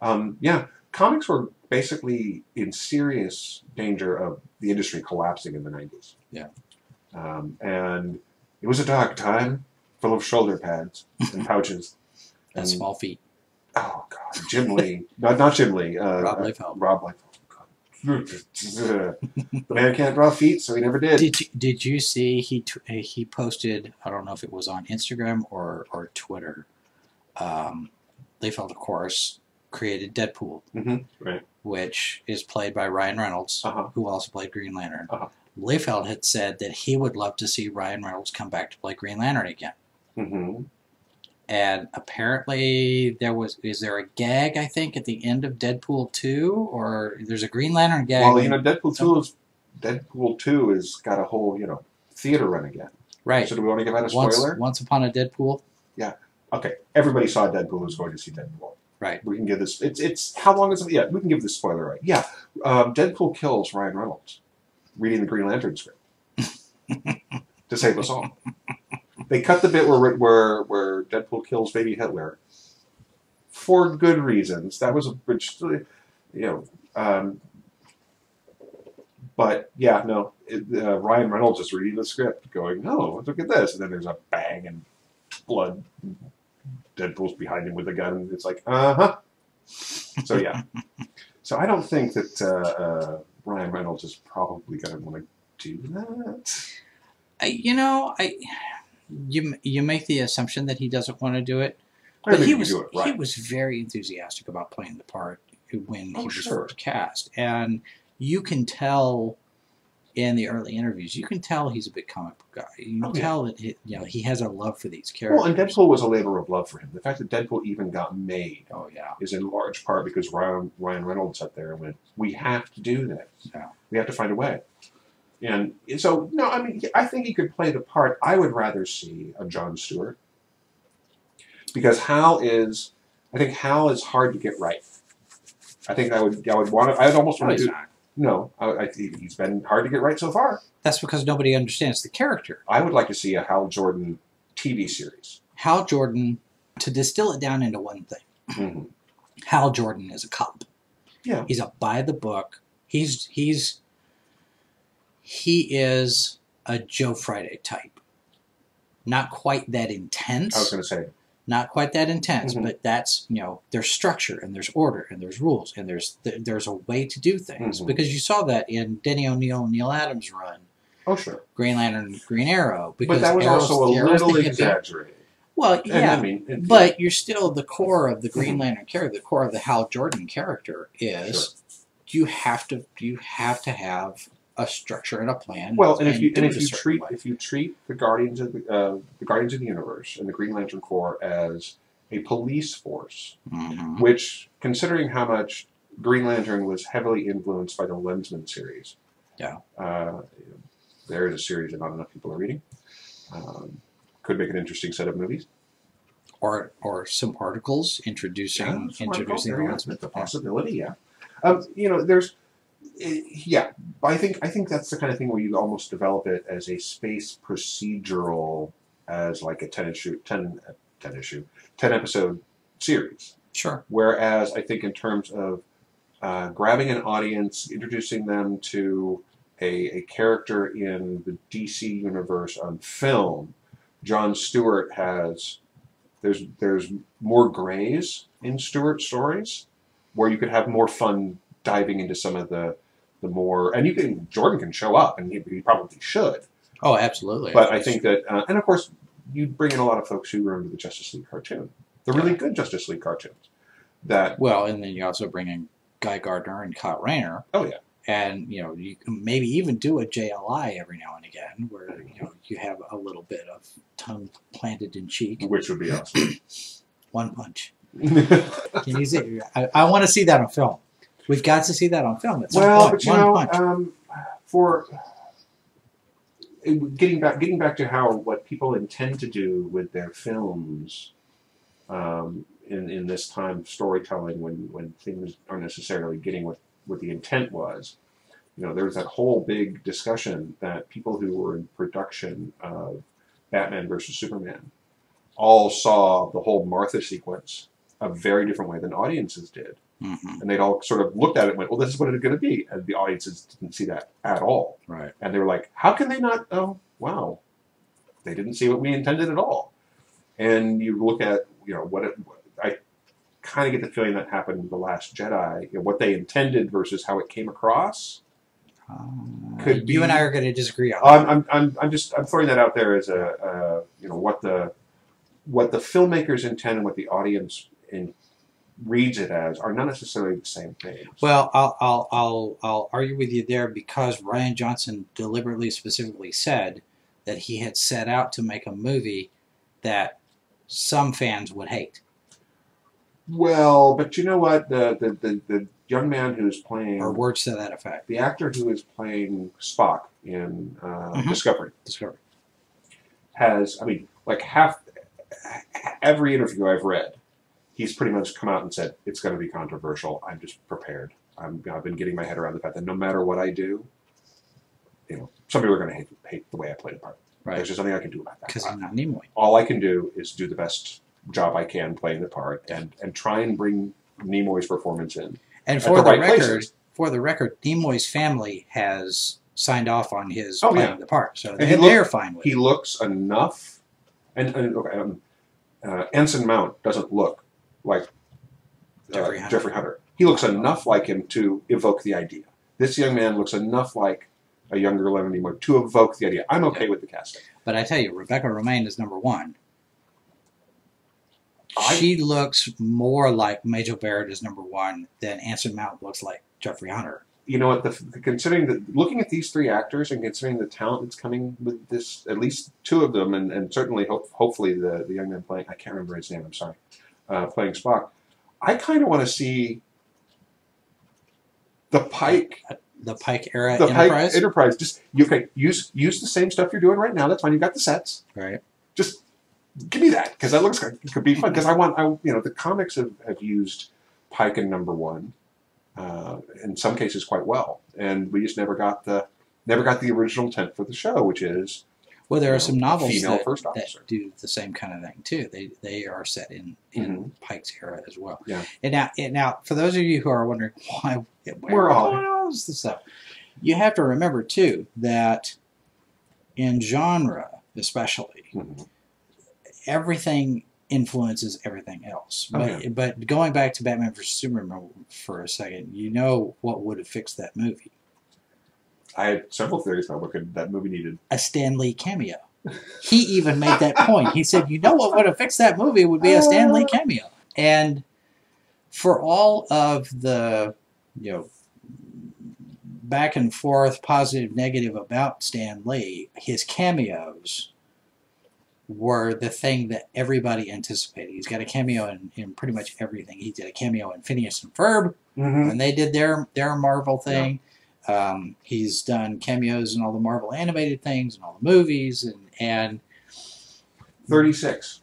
um, yeah, comics were basically in serious danger of the industry collapsing in the nineties. Yeah. um, and it was a dark time, full of shoulder pads and pouches. And And- small feet. Oh God, Jim Lee, not not Jim Lee, uh, Rob uh, Liefeld. Rob Liefeld. The man can't draw feet, so he never did. Did you, did you see he t- uh, he posted? I don't know if it was on Instagram or or Twitter. Um, Liefeld, of course, created Deadpool, Mhm, right. which is played by Ryan Reynolds, Uh-huh. who also played Green Lantern. Uh-huh. Liefeld had said that he would love to see Ryan Reynolds come back to play Green Lantern again. hmm And apparently, there was is there a gag? I think at the end of Deadpool two, or there's a Green Lantern gag. Well, you know, Deadpool two is Deadpool two has got a whole you know theater run again. right? So do we want to give out a Once, spoiler? once upon a Deadpool, Yeah. Okay, everybody saw Deadpool who's going to see Deadpool. Right? We can give this. It's it's how long is it? Yeah, we can give this spoiler right. Yeah, um, Deadpool kills Ryan Reynolds reading the Green Lantern script to save us all. They cut the bit where where where Deadpool kills baby Hitler for good reasons. That was a which you know. Um, but yeah, no. It, uh, Ryan Reynolds is reading the script, going, "No, look at this," and then there's a bang and blood. Deadpool's behind him with a gun. It's like, uh huh. So yeah. so I don't think that uh, uh, Ryan Reynolds is probably going to want to do that. I, you know, I you you make the assumption that he doesn't want to do it, I but he was do it he was very enthusiastic about playing the part when Oh, he was sure. first cast, and you can tell in the early interviews, you can tell he's a big comic book guy. You can Oh, yeah. tell that he, you know he has a love for these characters. Well, and Deadpool was a labor of love for him. The fact that Deadpool even got made oh yeah, is in large part because Ryan, Ryan Reynolds sat there and went, "We have to do this. Yeah. We have to find a way." And so, no, I mean, I think he could play the part. I would rather see a John Stewart because Hal is, I think Hal is hard to get right. I think I would, I would want to, I'd almost want to oh, do. not. No, I, I, he's been hard to get right so far. That's because nobody understands the character. I would like to see a Hal Jordan TV series. Hal Jordan, to distill it down into one thing, hmm Hal Jordan is a cop. Yeah. He's a by the book. He's he's he is a Joe Friday type. Not quite that intense. I was going to say, not quite that intense, Mhm. but that's you know there's structure and there's order and there's rules and there's th- there's a way to do things Mhm. because you saw that in Denny O'Neil and Neal Adams run oh sure, Green Lantern Green Arrow because but that was Arrow's- also a little exaggerated. Well, yeah, I mean, it- but you're still the core of the Green Mhm. Lantern character. The core of the Hal Jordan character is you have to you have to have a structure and a plan. Well, and if you and if you treat way. if you treat the Guardians of the uh, the Guardians of the Universe and the Green Lantern Corps as a police force, Mhm. which, considering how much Green Lantern was heavily influenced by the Lensman series, Yeah. uh, there is a series that not enough people are reading. Um, could make an interesting set of movies. or or some articles introducing Yeah, one introducing you go. the possibility. Yeah, um, you know, there's, eh, yeah. I think I think that's the kind of thing where you almost develop it as a space procedural, as like a ten issue, 10, uh, 10 issue, ten episode series. Sure. Whereas I think in terms of uh, grabbing an audience, introducing them to a, a character in the DC universe on film, John Stewart has there's there's more grays in Stewart stories where you could have more fun diving into some of the the more and you can Jordan can show up and he, he probably should Oh, absolutely. but I think that, uh, and of course, you bring in a lot of folks who remember the Justice League cartoon, the really good Justice League cartoons. That Well, and then you also bring in Guy Gardner and Kyle Rayner. Oh, yeah. And you know, you can maybe even do a JLI every now and again, where you know you have a little bit of tongue planted in cheek, which would be awesome. one punch. Can you see? I, I want to see that on film. We've got to see that on film. At some well, point. but you one know, um, for getting back, getting back to how what people intend to do with their films, um, in in this time of storytelling, when when things aren't necessarily getting what what the intent was. You know, there was that whole big discussion that people who were in production of Batman versus Superman all saw the whole Martha sequence a very different way than audiences did Mhm. and they'd all sort of looked at it and went, "Well, this is what it's going to be," and the audiences didn't see that at all, Right. and they were like, "How can they not? Oh, wow, they didn't see what we intended at all." And you look at, you know, what it, I kind of get the feeling that happened with the Last Jedi, you know, what they intended versus how it came across. Uh, Could you be- and I are going to disagree on. I'm, I'm, I'm, I'm just I'm throwing that out there as a, uh, you know, what the what the filmmakers intend and what the audience in, reads it as are not necessarily the same thing. Well, I'll, I'll, I'll, I'll argue with you there because Rian Johnson deliberately, specifically said that he had set out to make a movie that some fans would hate, Well, but you know what? The the, the, the young man who's playing or words to that effect. the actor who is playing Spock in uh, Mhm. Discovery Discovery. has, I mean, like half every interview I've read, he's pretty much come out and said it's going to be controversial. I'm just prepared. I'm, I've been getting my head around the fact that no matter what I do, you know, some people are going to hate, hate the way I play the part. Right. There's just nothing I can do about that. Because I'm not Nimoy. all I can do is do the best job I can playing the part and and try and bring Nimoy's performance in. And for the the, right record, places. for the record, Nimoy's family has signed off on his Oh, playing yeah. the part, so they, he they're fine with He it. looks enough, and, and okay, um, uh, Anson Mount doesn't look like uh, Jeffrey Hunter. Jeffrey Hunter. He looks enough like him to evoke the idea. This young man looks enough like a younger Leonard Nimoy to evoke the idea. I'm okay with the casting. But I tell you, Rebecca Romijn is number one. I- she looks more like Majel Barrett is number one than Anson Mount looks like Jeffrey Hunter. You know what? The, the, considering that, looking at these three actors and considering the talent that's coming with this, at least two of them, and, and certainly hope, hopefully the the young man playing, I can't remember his name. I'm sorry, uh, playing Spock. I kind of want to see the Pike, The Pike era the Enterprise, Pike Enterprise. Just you can use use the same stuff you're doing right now. That's fine. You've got the sets. right? Just give me that because that looks like it could be fun. Because I want, I you know, the comics have, have used Pike in number one, uh, in some cases quite well, and we just never got the never got the original intent for the show, which is Well, there are some novels that, first that do the same kind of thing too. They they are set in in Pike's era as well. Yeah. And now and now for those of you who are wondering why where We're all- this stuff, you have to remember too that in genre, especially, Mhm. everything influences everything else. But but going back to Batman vs Superman for a second, you know what would have fixed that movie? I had several theories about what could, that movie needed. A Stan Lee cameo. He even made that point. He said, "You know what would have fixed that movie would be a Stan Lee cameo." And for all of the you know back and forth, positive, negative about Stan Lee, his cameos were the thing that everybody anticipated. He's got a cameo in, in pretty much everything. He did a cameo in Phineas and Ferb Mm-hmm. when they did their their Marvel thing. Um, he's done cameos in all the Marvel animated things and all the movies, and and 36.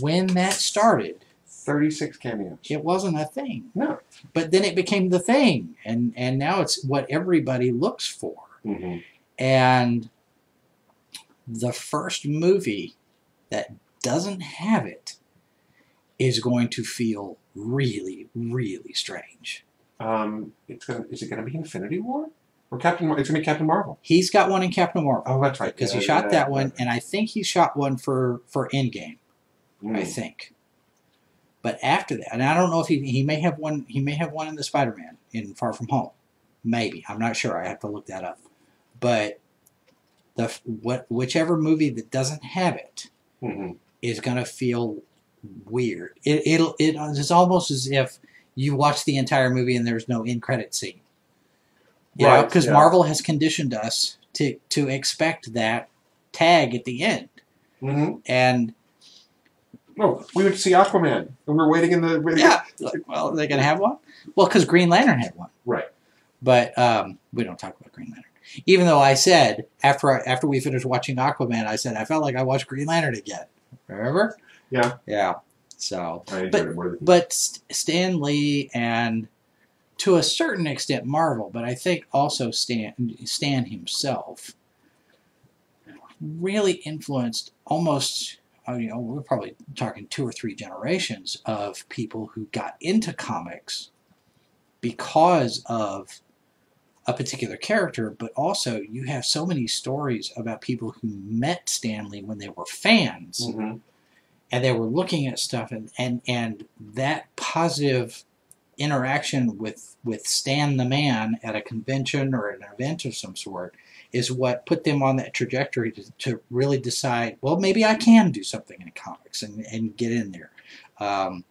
when that started, 36 cameos. it wasn't a thing. No. But then it became the thing, and and now it's what everybody looks for. Mm-hmm. And the first movie that doesn't have it is going to feel really, really strange. Um, it's gonna, is it going to be Infinity War? Or Captain Mar- It's going to be Captain Marvel. He's got one in Captain Marvel Oh, that's right. because Yeah, he shot yeah, that yeah. one, and I think he shot one for for Endgame. Mm. I think. But after that, and I don't know if he he may have one he may have one in the Spider Man in Far From Home, maybe I'm not sure. I have to look that up. But the what whichever movie that doesn't have it Mhm. is gonna feel weird. It it'll it is almost as if you watch the entire movie and there's no end credit scene. You Right, because yeah. Marvel has conditioned us to to expect that tag at the end, Mhm. and Oh, we would see Aquaman, and we were waiting in the. Waiting Yeah. Like, well, are they going to have one? Well, because Green Lantern had one. Right. But um, we don't talk about Green Lantern. Even though I said after I, after we finished watching Aquaman, I said I felt like I watched Green Lantern again. Remember? Yeah. Yeah. So, I But- it more than but St- Stan Lee and to a certain extent Marvel, but I think also Stan Stan himself really influenced almost. uh, You know, we're probably talking two or three generations of people who got into comics because of a particular character, but also you have so many stories about people who met Stan Lee when they were fans Mhm. and they were looking at stuff and and and that positive interaction with with Stan the man at a convention or an event of some sort is what put them on that trajectory to, to really decide well maybe I can do something in comics and, and get in there um,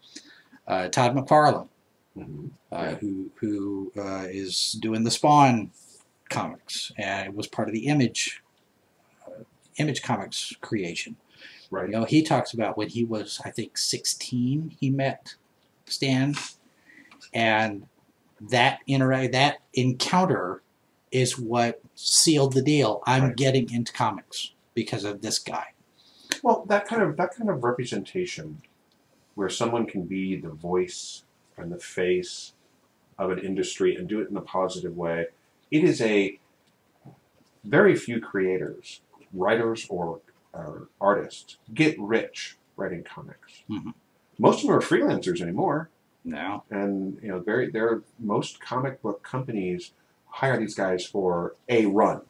uh, Todd McFarlane Mhm. uh, who who uh, is doing the Spawn comics and it was part of the Image uh, Image Comics creation Right. you know, he talks about when he was, I think, 16, he met Stan, and that interact, that encounter, is what sealed the deal. I'm Right. getting into comics because of this guy. Well, that kind of that kind of representation, where someone can be the voice and the face of an industry and do it in a positive way, it is a very few creators, writers or uh, artists get rich writing comics. Mhm. Most of them are freelancers anymore, No. and you know, very there most comic book companies hire these guys for a run,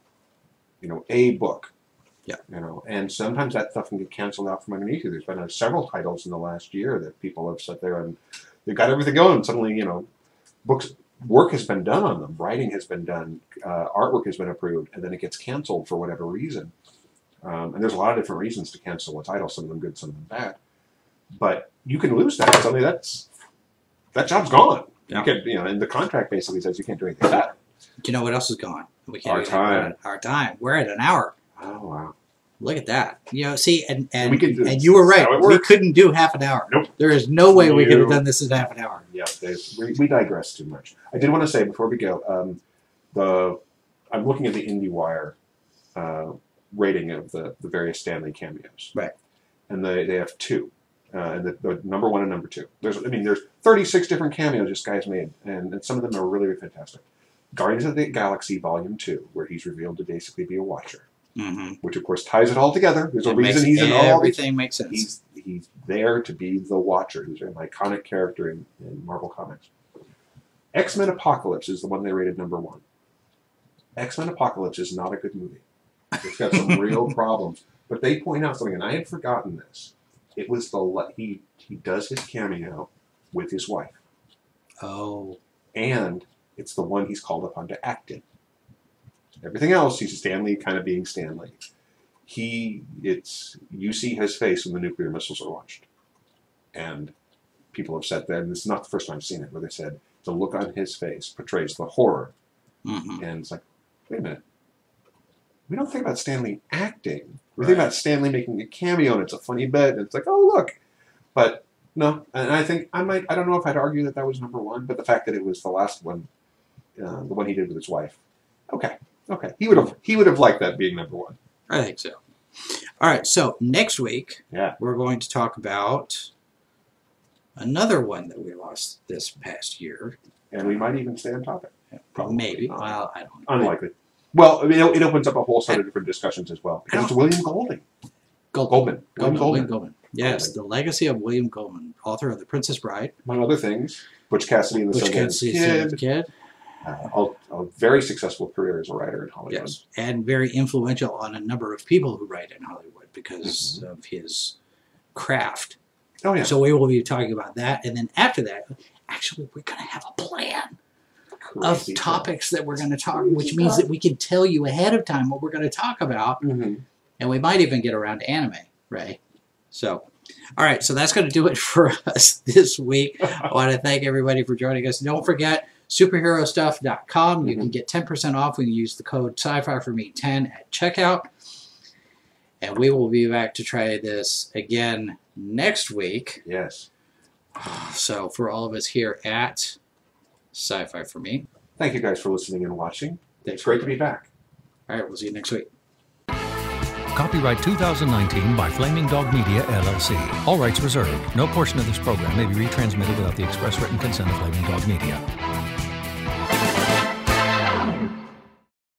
you know, a book. Yeah. You know, and sometimes that stuff can get canceled out from underneath you. There's been uh, several titles in the last year that people have sat there and they've got everything going. And suddenly, you know, books work has been done on them, writing has been done, uh, artwork has been approved, and then it gets canceled for whatever reason. Um, and there's a lot of different reasons to cancel a title. Some of them good, some of them bad. But you can lose that. Suddenly, that's that job's gone. Yeah. You can, you know, and the contract basically says you can't do anything that. Do you know what else is gone? We Our anything about time. Our time. We're at an hour. Oh wow! Look at that. You know, see, and and, We can do and you were right. We couldn't do half an hour. Nope. There is no way we could have done this in half an hour. Yeah, we, we digress too much. I did want to say before we go, um, the I'm looking at the IndieWire uh, rating of the, the various Stan Lee cameos. Right. And they, they have two, uh, and the, the number one and number two. There's I mean there's 36 different cameos this guy's made, and, and some of them are really, really fantastic. Guardians of the Galaxy Volume Two, where he's revealed to basically be a Watcher, Mm-hmm. which of course ties it all together. There's a reason he's in all everything makes sense. he's he's there to be the Watcher. He's an iconic character in, in Marvel Comics. X Men Apocalypse is the one they rated number one. X Men Apocalypse is not a good movie. It's got some real problems. But they point out something, and I had forgotten this. It was the he he does his cameo with his wife, Oh, and it's the one he's called upon to act in. Everything else, he's Stan Lee, kind of being Stan Lee. He, it's you see his face when the nuclear missiles are launched, and people have said that. And this is not the first time I've seen it, where they said the look on his face portrays the horror mhm. and it's like, wait a minute. We don't think about Stan Lee acting. We think Right. about Stan Lee making a cameo, and it's a funny bit, and it's like, oh look. But no, and I think I might. I don't know if I'd argue that that was number one, but the fact that it was the last one, uh, the one he did with his wife, okay, okay, he would have he would have liked that being number one. I think so. All right, so next week Yeah. we're going to talk about another one that we lost this past year. And we might even stay on topic. Probably Maybe. not. Well, I don't know. Unlikely. Well, I mean, it, it opens up a whole set of different discussions as well because it's William Golding. Goldman. Goldman. William Goldman. Goldman. William Goldman. Yes, the legacy of William Goldman, author of The Princess Bride, Among other things, Butch Cassidy and the Sundance see Kid. Kid. uh, a, a very successful career as a writer in Hollywood. Yes, and very influential on a number of people who write in Hollywood because of his craft. Oh yeah, So we will be talking about that, and then after that, actually, we're going to have a plan of topics that we're going to talk, which means that we can tell you ahead of time what we're going to talk about, Mhm. and we might even get around to anime, right? So, all right, so that's going to do it for us this week. I want to thank everybody for joining us. Don't forget superherostuff.com. You can get 10% off when you use the code sci-fi for me 10 at checkout. And we will be back to try this again next week. Yes. So for all of us here at Sci-Fi for me, Thank you guys for listening and watching. thanks It's great to be back. All right, we'll see you next week. Copyright 2019 by Flaming Dog Media, LLC. All rights reserved. No portion of this program may be retransmitted without the express written consent of Flaming Dog Media.